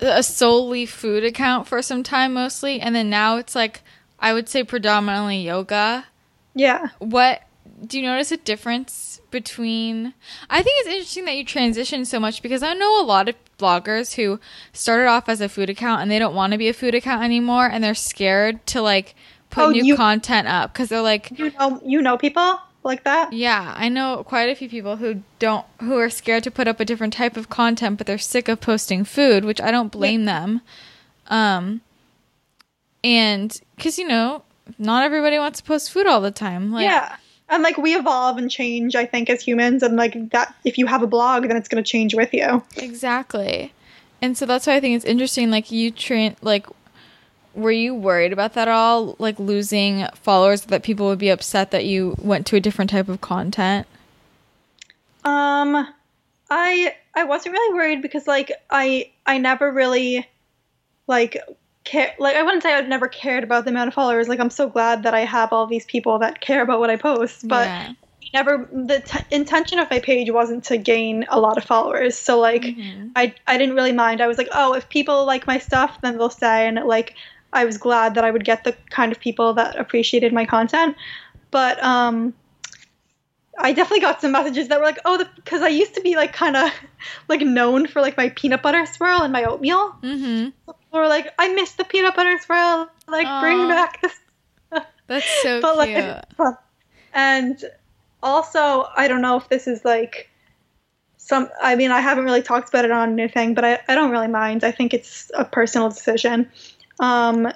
a, solely food account for some time mostly and then now it's like i would say predominantly yoga. Yeah. What do you notice a difference between i think it's interesting that you transition so much because i know a lot of bloggers who started off as a food account and they don't want to be a food account anymore and they're scared to like put Oh, new you- content up because they're like you know you know people like that yeah, I know quite a few people who don't who are scared to put up a different type of content, but they're sick of posting food, which I don't blame them. Um and cuz you know, not everybody wants to post food all the time. Like yeah and like we evolve and change i think as humans and like that if you have a blog then it's going to change with you exactly. And so that's why I think it's interesting like you train like were you worried about that at all like losing followers that people would be upset that you went to a different type of content? um i i wasn't really worried because like i i never really like care like i wouldn't say i've never cared about the amount of followers like i'm so glad that i have all these people that care about what i post but yeah. never the t- intention of my page wasn't to gain a lot of followers so like Mhm. I, I didn't really mind. I was like, oh, if people like my stuff, then they'll stay. And like, I was glad that I would get the kind of people that appreciated my content. But um, I definitely got some messages that were like, oh, because I used to be like kind of like known for like my peanut butter swirl and my oatmeal. Mm-hmm. Or like, I miss the peanut butter swirl. Like, bring back this. That's so but cute. like and also i don't know if this is like some i mean i haven't really talked about it on anything but i, I don't really mind i think it's a personal decision um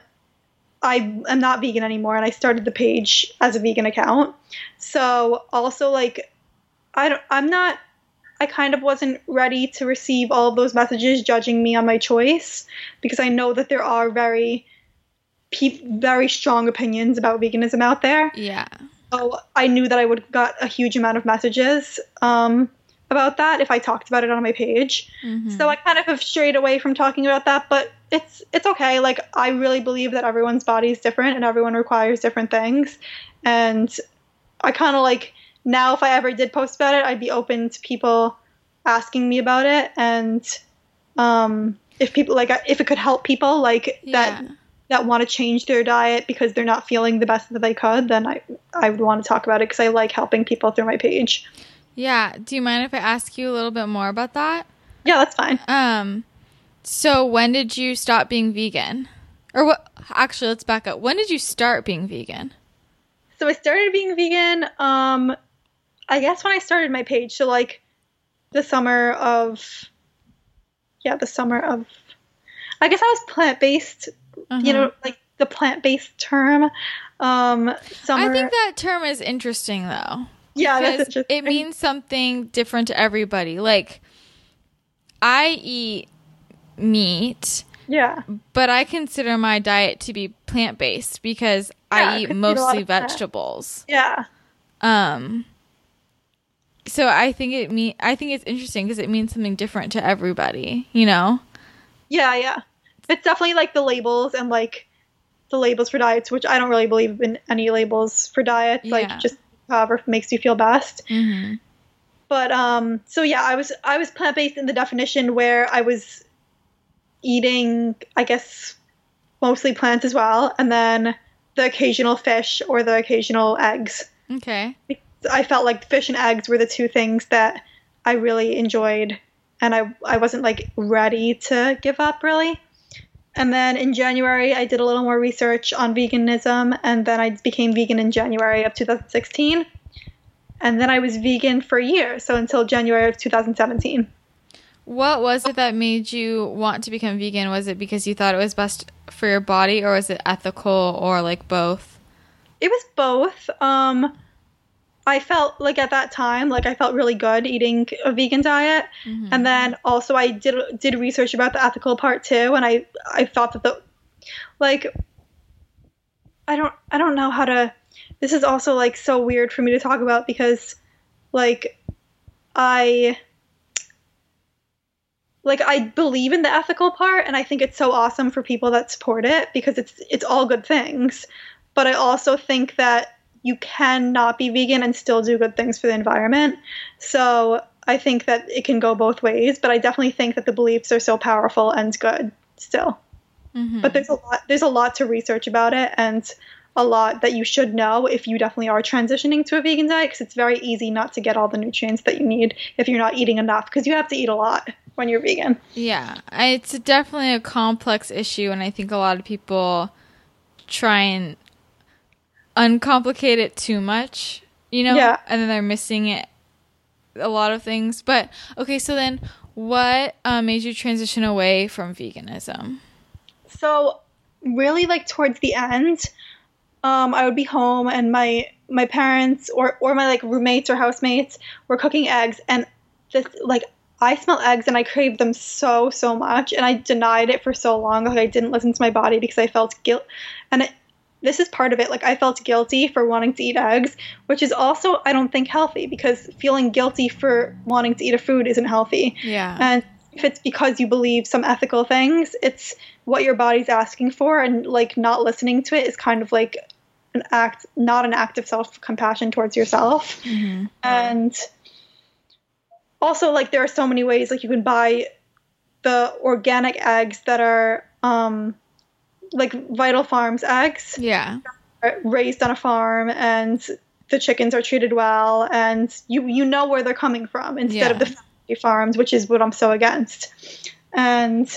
i am not vegan anymore and i started the page as a vegan account. So also like i don't i'm not i kind of wasn't ready to receive all of those messages judging me on my choice because i know that there are very pe- very strong opinions about veganism out there. Yeah. so I knew that I would got a huge amount of messages. Um, about that if I talked about it on my page. Mhm. So I kind of have strayed away from talking about that, but it's it's okay. Like I really believe that everyone's body is different and everyone requires different things. And I kind of like now if I ever did post about it, I'd be open to people asking me about it and um, if people like if it could help people like that that want to change their diet because they're not feeling the best that they could, then I I would want to talk about it because I like helping people through my page. Yeah. Do you mind if I ask you a little bit more about that? Yeah, that's fine. Um, so when did you stop being vegan? Or what? Actually, let's back up. When did you start being vegan? So I started being vegan. Um, I guess when I started my page, so like the summer of, yeah, the summer of. I guess I was plant based. Uh-huh. You know, like the plant based term. Um, summer. I think that term is interesting though. Yeah, it means something different to everybody. Like, I eat meat, yeah, but I consider my diet to be plant based because Yeah, I eat you eat mostly vegetables. yeah, Um, so I think it mean I think it's interesting because it means something different to everybody. You know? yeah, yeah. It's definitely like the labels and like the labels for diets, which I don't really believe in any labels for diets. Yeah. Like just however makes you feel best. Mm-hmm. But um, so yeah, I was I was plant based in the definition where I was eating, I guess, mostly plants as well, and then the occasional fish or the occasional eggs. Okay. I felt like fish and eggs were the two things that I really enjoyed, and I I wasn't like ready to give up really. And then in January, I did a little more research on veganism, and then I became vegan in January of 2016. And then I was vegan for a year, so until January of 2017. What was it that made you want to become vegan? Was it because you thought it was best for your body, or was it ethical, or like both? It was both. Um, I felt like at that time, like I felt really good eating a vegan diet, Mhm. and then also I did did research about the ethical part too, and I I thought that the like I don't I don't know how to. This is also like so weird for me to talk about because like I like I believe in the ethical part and I think it's so awesome for people that support it because it's it's all good things. But I also think that you cannot be vegan and still do good things for the environment. So I think that it can go both ways, but I definitely think that the beliefs are so powerful and good still. Mhm. But there's a lot there's a lot to research about it and a lot that you should know if you definitely are transitioning to a vegan diet because it's very easy not to get all the nutrients that you need if you're not eating enough because you have to eat a lot when you're vegan. Yeah, it's definitely a complex issue, and I think a lot of people try and uncomplicate it too much, you know, Yeah. and then they're missing it a lot of things. But okay, so then what uh, made you transition away from veganism? So really like towards the end, um, I would be home and my my parents or or my like roommates or housemates were cooking eggs and this like I smell eggs and I craved them so so much and I denied it for so long like I didn't listen to my body because I felt guilt and it, this is part of it like I felt guilty for wanting to eat eggs which is also I don't think healthy because feeling guilty for wanting to eat a food isn't healthy Yeah. and if it's because you believe some ethical things, it's what your body's asking for, and like not listening to it is kind of like an act, not an act of self compassion towards yourself. Mhm. And also, like, there are so many ways, like, you can buy the organic eggs that are, um, like Vital Farms eggs Yeah. raised on a farm and the chickens are treated well and you you know where they're coming from instead of the factory farms which is what I'm so against and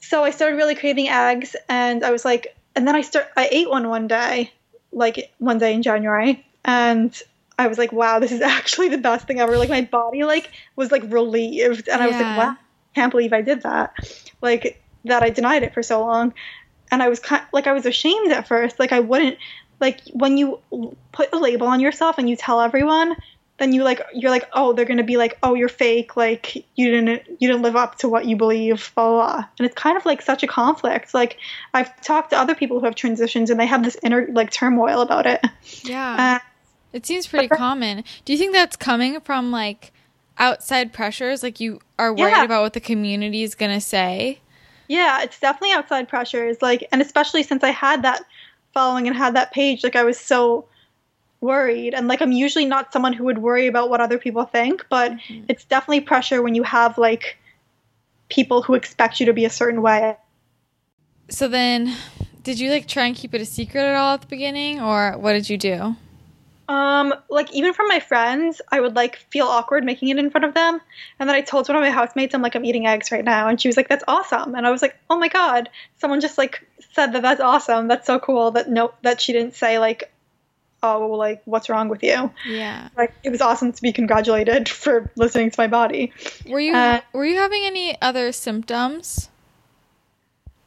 so I started really craving eggs and I was like and then I start I ate one one day, like one day in January, and I was like, wow, this is actually the best thing ever. Like my body like was like relieved, and I was like, Yeah. wow, can't believe I did that. Like that I denied it for so long, and I was kind like I was ashamed at first. Like I wouldn't like when you put a label on yourself and you tell everyone. Then you like you're like oh they're gonna be like oh you're fake like you didn't you didn't live up to what you believe blah blah, blah. and it's kind of like such a conflict like I've talked to other people who have transitions and they have this inner like turmoil about it Yeah. uh, It seems pretty But- common. Do you think that's coming from like outside pressures? Like you are worried Yeah. about what the community is going to say? Yeah, it's definitely outside pressures. Like, and especially since I had that following and had that page, like I was so worried. And like, I'm usually not someone who would worry about what other people think, but mm-hmm. it's definitely pressure when you have like people who expect you to be a certain way. So then, did you like try and keep it a secret at all at the beginning, or what did you do? Um, like even from my friends, I would like feel awkward making it in front of them. And then I told one of my housemates, I'm like, I'm eating eggs right now, and she was like, "That's awesome." And I was like, "Oh my god, someone just like said that that's awesome. That's so cool." That no, that she didn't say like, "Oh, like what's wrong with you?" Yeah. Like it was awesome to be congratulated for listening to my body. Were you Uh, were you having any other symptoms?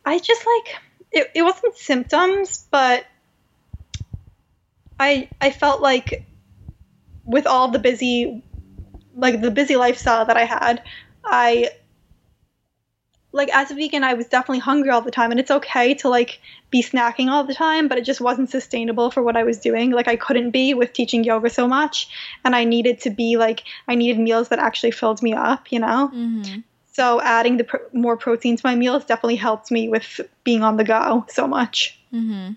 I just like it, it wasn't symptoms, but I I felt like with all the busy like the busy lifestyle that I had, I like as a vegan I was definitely hungry all the time and it's okay to like be snacking all the time, but it just wasn't sustainable for what I was doing. Like I couldn't be with teaching yoga so much and I needed to be like I needed meals that actually filled me up, you know? Mm-hmm. So adding the pro- more protein to my meals definitely helped me with being on the go so much. Mm-hmm.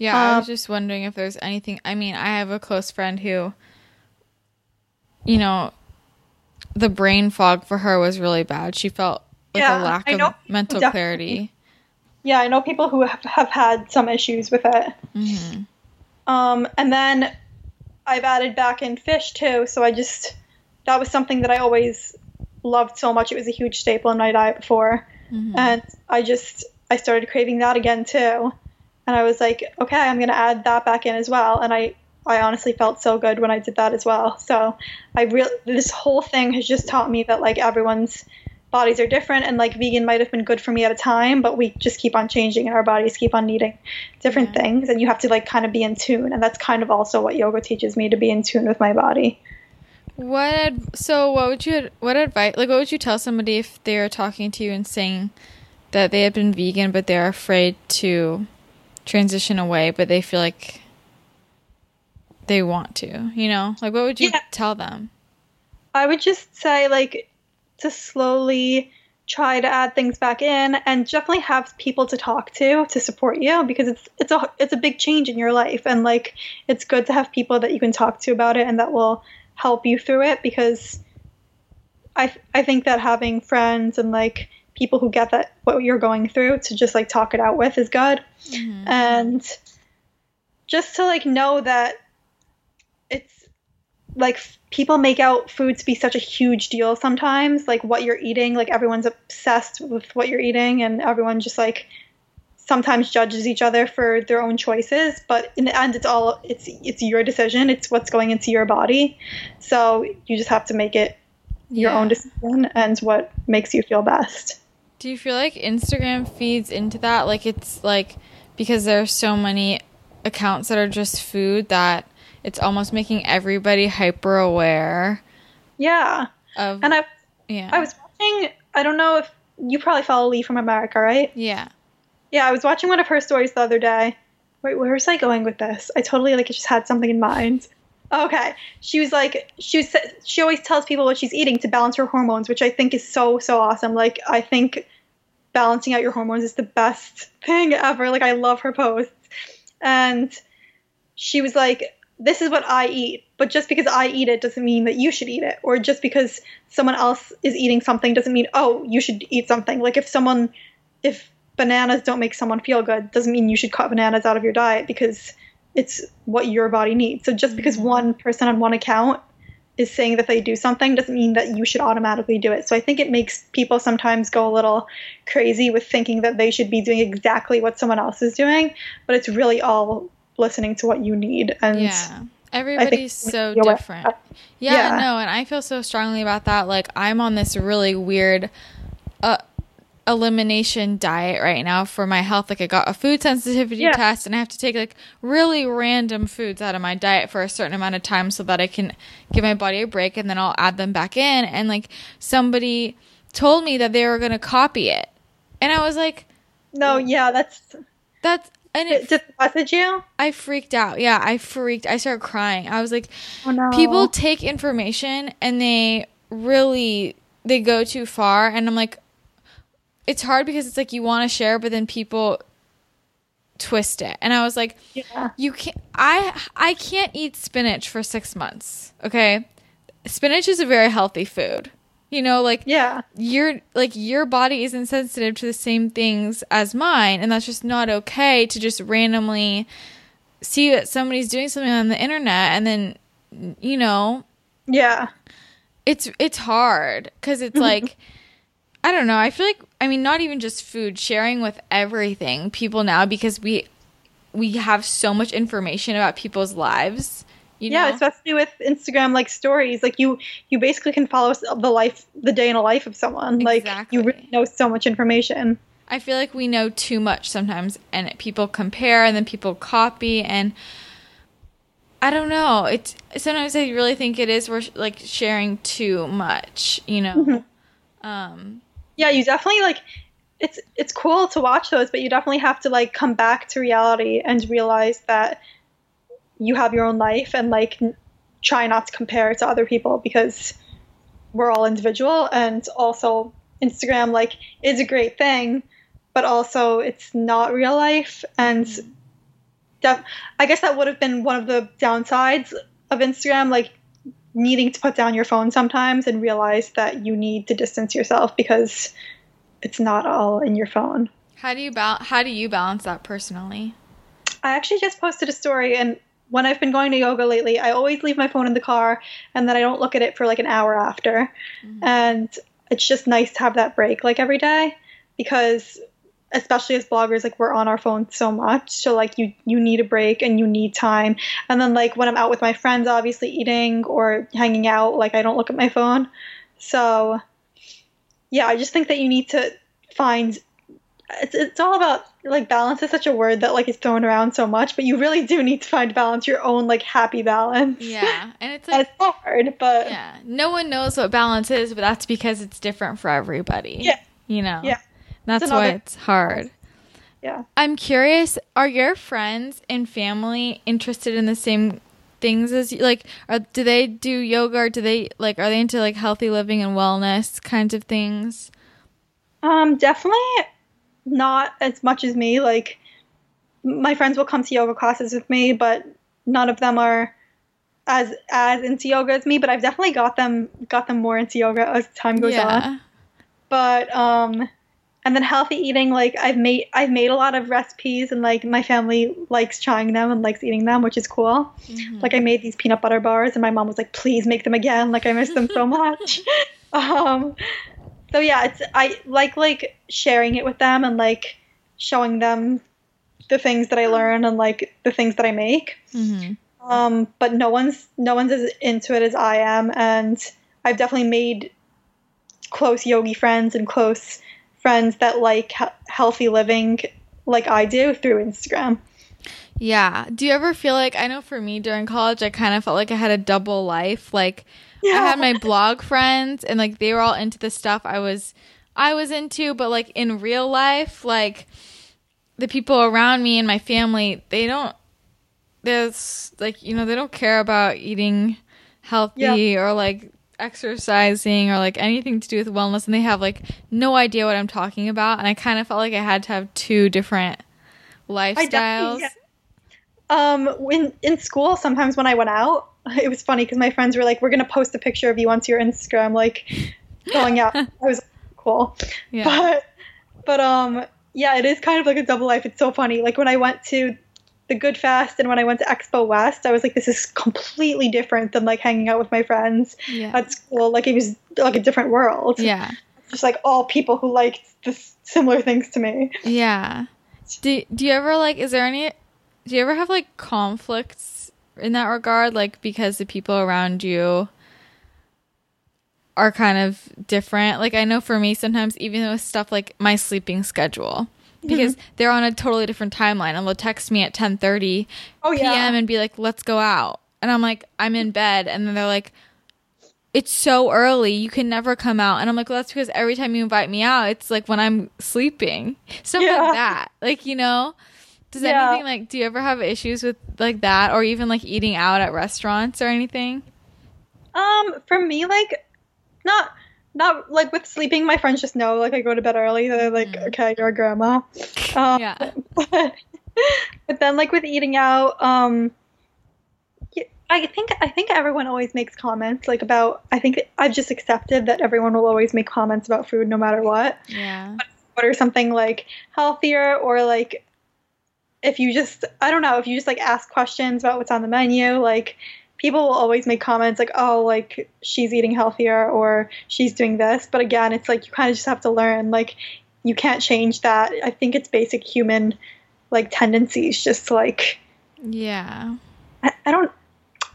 Yeah, I was Um, just wondering if there's anything. I mean, I have a close friend who, you know, the brain fog for her was really bad. She felt like Yeah, a lack I of mental clarity. Yeah, I know people who have, have had some issues with it. hmm Um, and then I've added back in fish too. So I just that was something that I always loved so much. It was a huge staple in my diet before, hmm and I just I started craving that again too. And I was like, okay, I'm gonna add that back in as well. And I I honestly felt so good when I did that as well. So I really this whole thing has just taught me that like everyone's bodies are different and like vegan might have been good for me at a time but we just keep on changing and our bodies keep on needing different Yeah. things and you have to like kind of be in tune and that's kind of also what yoga teaches me to be in tune with my body What? So, what would you? What advice? Like, what would you tell somebody if they were talking to you and saying that they have been vegan, but they're afraid to transition away, but they feel like they want to? You know, like, what would you Yeah. tell them? I would just say like to slowly try to add things back in and definitely have people to talk to to support you because it's it's a it's a big change in your life and like it's good to have people that you can talk to about it and that will help you through it because I I think that having friends and like people who get that what you're going through to just like talk it out with is good Mhm. and just to like know that it's like f- people make out food to be such a huge deal sometimes like what you're eating like everyone's obsessed with what you're eating and everyone just like sometimes judges each other for their own choices but in the end it's all it's it's your decision it's what's going into your body so you just have to make it your Yeah. own decision and what makes you feel best Do you feel like Instagram feeds into that? Like it's like because there are so many accounts that are just food that it's almost making everybody hyper aware yeah of and i yeah. i was watching i don't know if you probably follow lee from america right yeah. Yeah, I was watching one of her stories the other day. Wait, where was I going with this? I totally like it just had something in mind. Okay, she was like, she was, she always tells people what she's eating to balance her hormones, which I think is so so awesome. Like, I think balancing out your hormones is the best thing ever. Like, I love her posts, and she was like, "This is what I eat, but just because I eat it doesn't mean that you should eat it, or just because someone else is eating something doesn't mean oh you should eat something. Like, if someone, if bananas don't make someone feel good doesn't mean you should cut bananas out of your diet because it's what your body needs. So just because Mhm. one person on one account is saying that they do something doesn't mean that you should automatically do it. So I think it makes people sometimes go a little crazy with thinking that they should be doing exactly what someone else is doing, but it's really all listening to what you need and yeah. Everybody's so different. Yeah, yeah, no, and I feel so strongly about that. Like I'm on this really weird uh elimination diet right now for my health. Like I got a food sensitivity yeah. test and I have to take like really random foods out of my diet for a certain amount of time so that I can give my body a break and then I'll add them back in. And like somebody told me that they were going to copy it. And I was like, no, yeah, that's that's and it just message you. I freaked out. Yeah, I freaked. I started crying. I was like, oh, no. people take information and they really they go too far. And I'm like, it's hard because it's like you want to share, but then people twist it. And I was like, yeah. you can't I I can't eat spinach for 6 months. Okay? Spinach is a very healthy food. You know, like yeah, your like your body isn't sensitive to the same things as mine, and that's just not okay to just randomly see that somebody's doing something on the internet and then you know yeah it's it's hard because it's mm-hmm. like I don't know. I feel like I mean not even just food, sharing with everything people now because we we have so much information about people's lives. You yeah, especially with Instagram like stories, like you you basically can follow the life the day in a life of someone. Exactly. Like you really know so much information. I feel like we know too much sometimes and people compare and then people copy and I don't know. It's sometimes I really think it is we're like sharing too much, you know. Mm-hmm. Um yeah, you definitely like it's it's cool to watch those, but you definitely have to like come back to reality and realize that you have your own life and like try not to compare to other people because we're all individual and also Instagram like is a great thing, but also it's not real life and def- I guess that would have been one of the downsides of Instagram like needing to put down your phone sometimes and realize that you need to distance yourself because it's not all in your phone. How do you bal- how do you balance that personally? I actually just posted a story and when I've been going to yoga lately, I always leave my phone in the car and then I don't look at it for like an hour after. Mm-hmm. And it's just nice to have that break like every day because especially as bloggers like we're on our phone so much. So like you you need a break and you need time. And then like when i'm out with my friends obviously eating or hanging out like i don't look at my phone. So yeah i just think that you need to find it's, it's all about like balance is such a word that like is thrown around so much but you really do need to find balance your own like happy balance. Yeah and it's like it's hard but yeah no one knows what balance is but that's because it's different for everybody yeah. you know? Yeah that's it's why it's hard. Yeah. I'm curious, are your friends and family interested in the same things as you? Like, are, do they do yoga or do they, like, are they into, like, healthy living and wellness kinds of things? Um, definitely not as much as me. Like, my friends will come to yoga classes with me, but none of them are as as into yoga as me. But I've definitely got them got them more into yoga as time goes yeah. on. But um, and then healthy eating like i've made i've made a lot of recipes and like my family likes trying them and likes eating them which is cool. Mm-hmm. like i made these peanut butter bars and my mom was like please make them again. Like i miss them so much. Um so yeah it's i like like sharing it with them and like showing them the things that i learn and like the things that i make. Mm-hmm. um but no one's no one's as into it as i am. And i've definitely made close yogi friends and close friends that like he- healthy living like I do through Instagram. Yeah. Do you ever feel like I know for me during college I kind of felt like I had a double life. Like yeah. I had my blog friends and like they were all into the stuff I was I was into, but like in real life, like the people around me and my family, they don't there's like, you know, they don't care about eating healthy yeah. or like exercising or like anything to do with wellness and they have like no idea what I'm talking about and I kind of felt like I had to have two different lifestyles. Um when in school sometimes when I went out it was funny because my friends were like we're going to post a picture of you onto your Instagram like going out. I was cool. Yeah. But but um yeah, it is kind of like a double life. It's so funny. Like when I went to the Good Fest and when I went to Expo West, I was like, this is completely different than like hanging out with my friends Yeah. at school. Like it was like a different world. yeah. Just like all people who liked this similar things to me. Yeah. Do Do you ever like? Is there any? Do you ever have like conflicts in that regard? Like because the people around you are kind of different. Like I know for me, sometimes even with stuff like my sleeping schedule. Because they're on a totally different timeline, and they'll text me at ten thirty Oh yeah. p.m. and be like, "Let's go out," and I'm like, "I'm in bed," and then they're like, "It's so early, you can never come out," and I'm like, "Well, that's because every time you invite me out, it's like when I'm sleeping, stuff Yeah. like that." Like you know, does Yeah. anything like? Do you ever have issues with like that, or even like eating out at restaurants or anything? Um, for me, like, not not like with sleeping. My friends just know like I go to bed early. They're like, Mhm. okay, you're a grandma. Um, Yeah. But, but then like with eating out, um, I think I think everyone always makes comments like about. I think I've just accepted that everyone will always make comments about food no matter what. Yeah, order something like healthier or like if you just I don't know, if you just like ask questions about what's on the menu, like people will always make comments like, "Oh, like she's eating healthier or she's doing this." But again, it's like you kind of just have to learn like you can't change that. I think it's basic human like tendencies just like yeah, I, I don't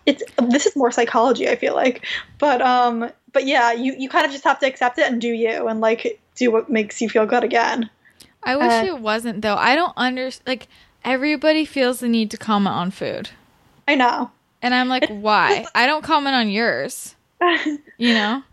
it's this is more psychology i feel like but um but yeah you you kind of just have to accept it and do you and like do what makes you feel good again I wish Uh, it wasn't though. I don't understand. Like everybody feels the need to comment on food, i know and I'm like, why? I don't comment on yours. You know?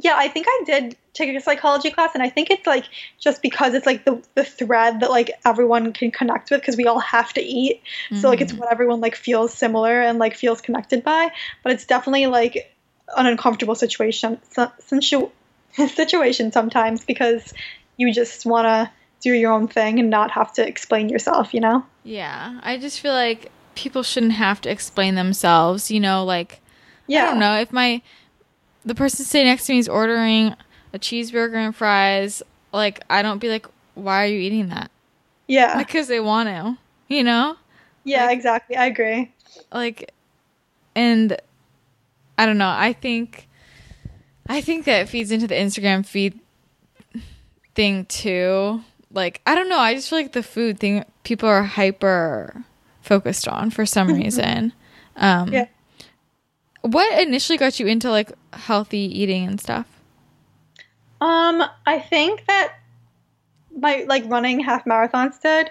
yeah i think i did take a psychology class and i think it's like just because it's like the, the thread that like everyone can connect with because we all have to eat so like it's Mhm. what everyone like feels similar and like feels connected by but it's definitely like an uncomfortable situation situ- situation sometimes because you just want to do your own thing and not have to explain yourself you know Yeah, I just feel like people shouldn't have to explain themselves. You know, like yeah I don't know if my the person sitting next to me is ordering a cheeseburger and fries. Like I don't be like, why are you eating that? yeah Because they want to. You know, yeah like- exactly i agree like, and I don't know. I think I think that feeds into the Instagram feed thing too. Like I don't know. I just feel like the food thing people are hyper focused on for some reason. Um, Yeah. What initially got you into like healthy eating and stuff? Um, I think that my like running half marathons did.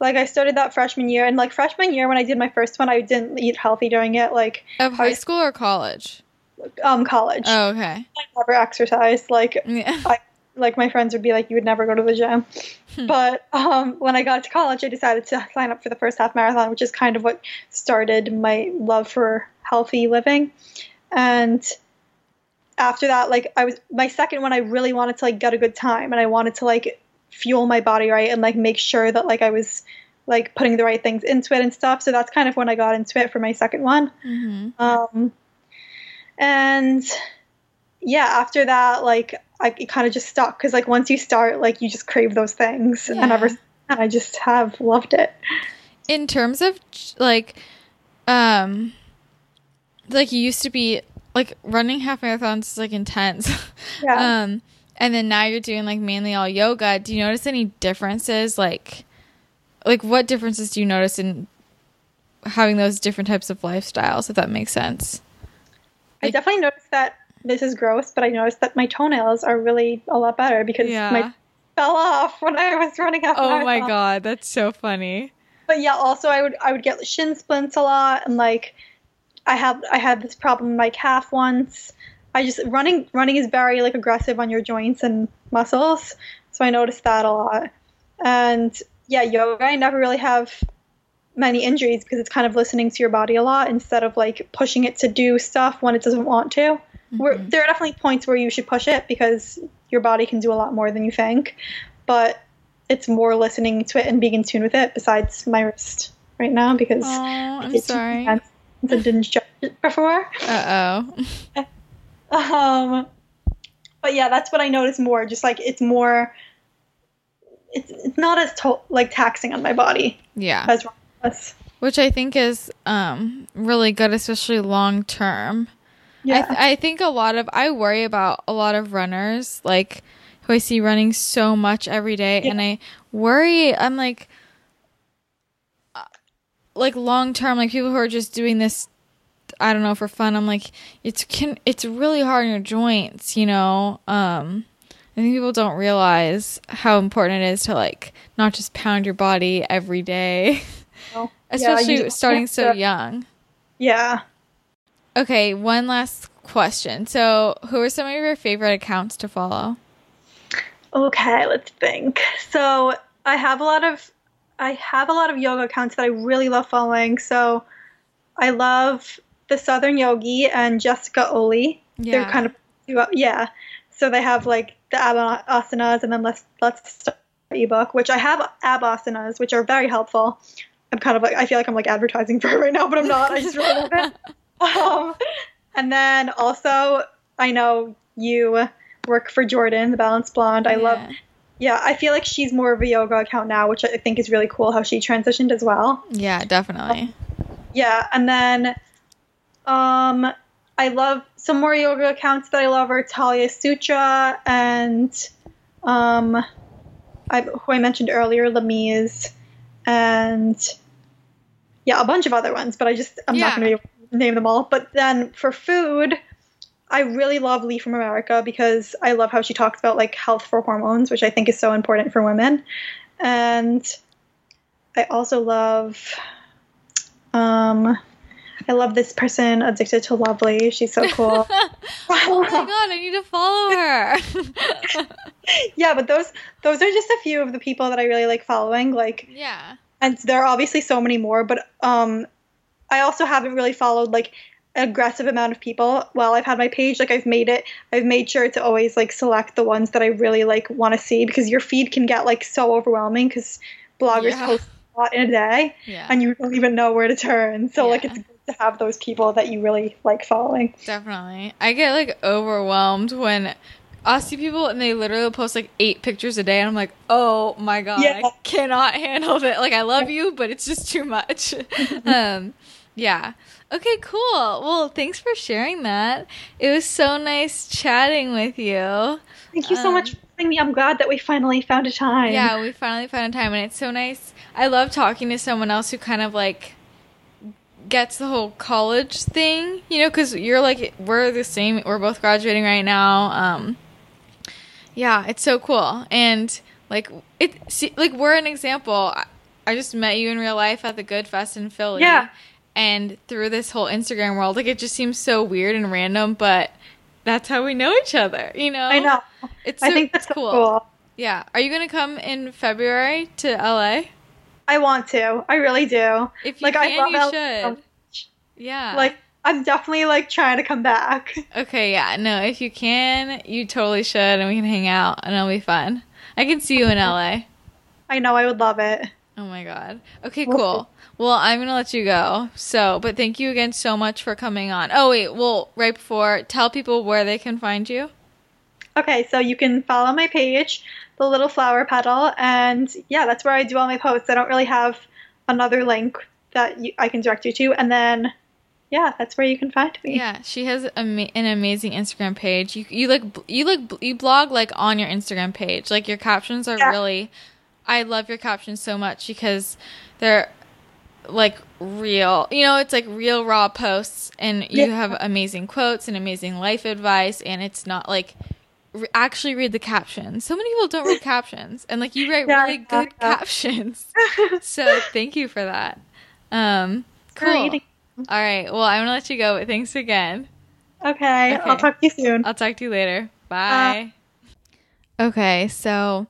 Like I started that freshman year, and like freshman year when I did my first one, I didn't eat healthy during it. Like Of high I- school or college? um college, Oh, okay. I never exercised. Like Yeah. Like my friends would be like, you would never go to the gym. Hmm. But um, when I got to college, I decided to sign up for the first half marathon, which is kind of what started my love for healthy living. And after that, like I was my second one, I really wanted to like get a good time, and I wanted to like fuel my body right and like make sure that like I was like putting the right things into it and stuff. So that's kind of when I got into it for my second one. hmm Um, and yeah, after that, like I it kind of just stuck because like once you start, like you just crave those things, and ever Yeah. since then, I just have loved it. In terms of like, um, like you used to be like running half marathons is like intense. Yeah. um, and then now you're doing like mainly all yoga. Do you notice any differences? Like, like what differences do you notice in having those different types of lifestyles? If that makes sense. I definitely noticed that this is gross, but I noticed that my toenails are really a lot better because Yeah. my fell off when I was running half Oh my god, that's so funny. But yeah, also I would I would get shin splints a lot, and like I have I had this problem in my calf once. I just running running is very like aggressive on your joints and muscles, so I noticed that a lot. And yeah, yoga I never really have many injuries because it's kind of listening to your body a lot instead of like pushing it to do stuff when it doesn't want to. Mhm. there are definitely points where you should push it because your body can do a lot more than you think, but it's more listening to it and being in tune with it. Besides my wrist right now because Oh, I'm sorry. I didn't stretch it before. Uh oh. Um, but yeah, that's what I notice more. Just like it's more, it's, it's not as to- like taxing on my body Yeah. as was. which I think is um, really good, especially long term. Yeah. I, th- I think a lot of I worry about a lot of runners like who I see running so much every day, Yeah. and I worry. I'm like, uh, like long term, like people who are just doing this. I don't know for fun. I'm like, it's can it's really hard on your joints, you know. Um, I think people don't realize how important it is to like not just pound your body every day, Yeah, especially you- starting so yeah. young. yeah. Okay, one last question. So, who are some of your favorite accounts to follow? Okay, let's think. So I have a lot of I have a lot of yoga accounts that I really love following. So I love the Southern Yogi and Jessica Olie. Yeah. They're kind of yeah. So they have like the ab asanas and then let's let's start ebook, which I have ab asanas, which are very helpful. I'm kind of like I feel like I'm like advertising for it right now, but I'm not. I just really love it. Um, and then also I know you work for Jordan, the Balanced Blonde. I love Yeah. yeah, I feel like she's more of a yoga account now, which I think is really cool how she transitioned as well. Yeah, definitely. Yeah, and then um I love some more yoga accounts that I love are Talia Sutra and um I, who I mentioned earlier, Lamiz, and yeah, a bunch of other ones, but I just I'm Yeah. not gonna be able to name them all. But then for food, I really love Lee from America because I love how she talks about like health for hormones, which I think is so important for women. And I also love um I love this person addicted to lovely. She's so cool. oh my god, I need to follow her. yeah, but those those are just a few of the people that I really like following. Like yeah. and there are obviously so many more, but um I also haven't really followed like an aggressive amount of people while I've had my page. Like I've made it I've made sure to always like select the ones that I really like want to see because your feed can get like so overwhelming because bloggers Yeah. post a lot in a day Yeah. and you don't even know where to turn. So like it's good to have those people that you really like following. Definitely. I get like overwhelmed when I see people and they literally post like eight pictures a day and I'm like, oh my god, Yeah. I cannot handle it. Like I love you, but it's just too much. um yeah. Okay, cool. Well, thanks for sharing that. It was so nice chatting with you. Thank you so Um, much for having me. I'm glad that we finally found a time. Yeah, we finally found a time, and it's so nice. I love talking to someone else who kind of like gets the whole college thing, you know, because you're like we're the same. We're both graduating right now. Um, yeah, it's so cool, and like it, see, like we're an example. I, I just met you in real life at the Good Fest in Philly. Yeah. And through this whole Instagram world, like it just seems so weird and random, but that's how we know each other, you know? I know. It's I think that's so cool. yeah. Are you gonna come in February to LA? I want to. I really do. If you Like I can, love you LA should. so. Yeah. Like I'm definitely like trying to come back. okay, yeah. No, if you can, you totally should, and we can hang out, and it'll be fun. I can see you in LA. I know I would love it. Oh my god. Okay, cool. Well, I'm gonna let you go. So, but thank you again so much for coming on. Oh wait, well, right before, tell people where they can find you. Okay, so you can follow my page, The Little Flower Petal, and yeah, that's where I do all my posts. I don't really have another link that you, I can direct you to, and then yeah, that's where you can find me. Yeah, she has ama- an amazing Instagram page. You you like you like bl- you blog like on your Instagram page. Like your captions are Yeah. really I love your captions so much because they're like real. You know, it's like real raw posts and you Yeah. have amazing quotes and amazing life advice and it's not like re- actually read the captions. So many people don't read captions and like you write Yeah, really yeah, good captions. so, thank you for that. Um cool. Great. All right. Well, I'm to let you go, but thanks again. Okay, Okay. I'll talk to you soon. I'll talk to you later. Bye. okay, so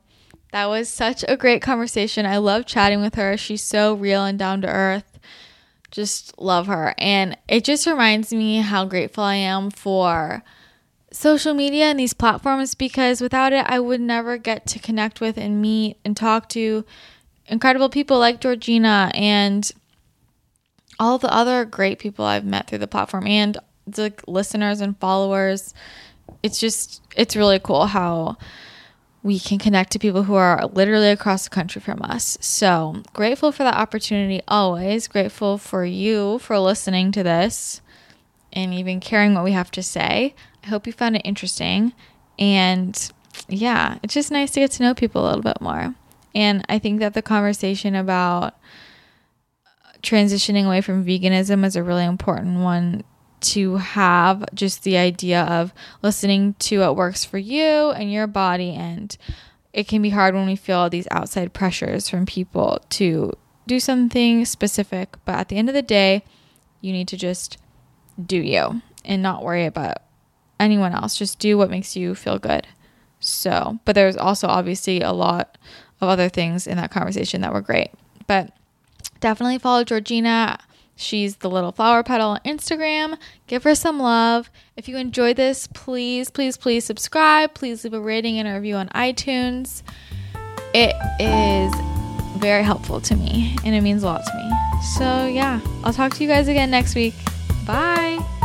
that was such a great conversation. I love chatting with her. She's so real and down to earth. Just love her. And it just reminds me how grateful I am for social media and these platforms because without it, I would never get to connect with and meet and talk to incredible people like Georgina and all the other great people I've met through the platform and the listeners and followers. It's just it's really cool how we can connect to people who are literally across the country from us. So grateful for that opportunity always. Grateful for you for listening to this and even caring what we have to say. I hope you found it interesting. And yeah, it's just nice to get to know people a little bit more. And I think that the conversation about transitioning away from veganism is a really important one to have just the idea of listening to what works for you and your body. And it can be hard when we feel these outside pressures from people to do something specific. But at the end of the day you need to just do you and not worry about anyone else. Just do what makes you feel good. So but there's also obviously a lot of other things in that conversation that were great. But definitely follow georgina She's the little flower petal on Instagram. Give her some love. If you enjoyed this, please, please, please subscribe. Please leave a rating and a review on iTunes. It is very helpful to me and it means a lot to me. So, yeah, I'll talk to you guys again next week. Bye.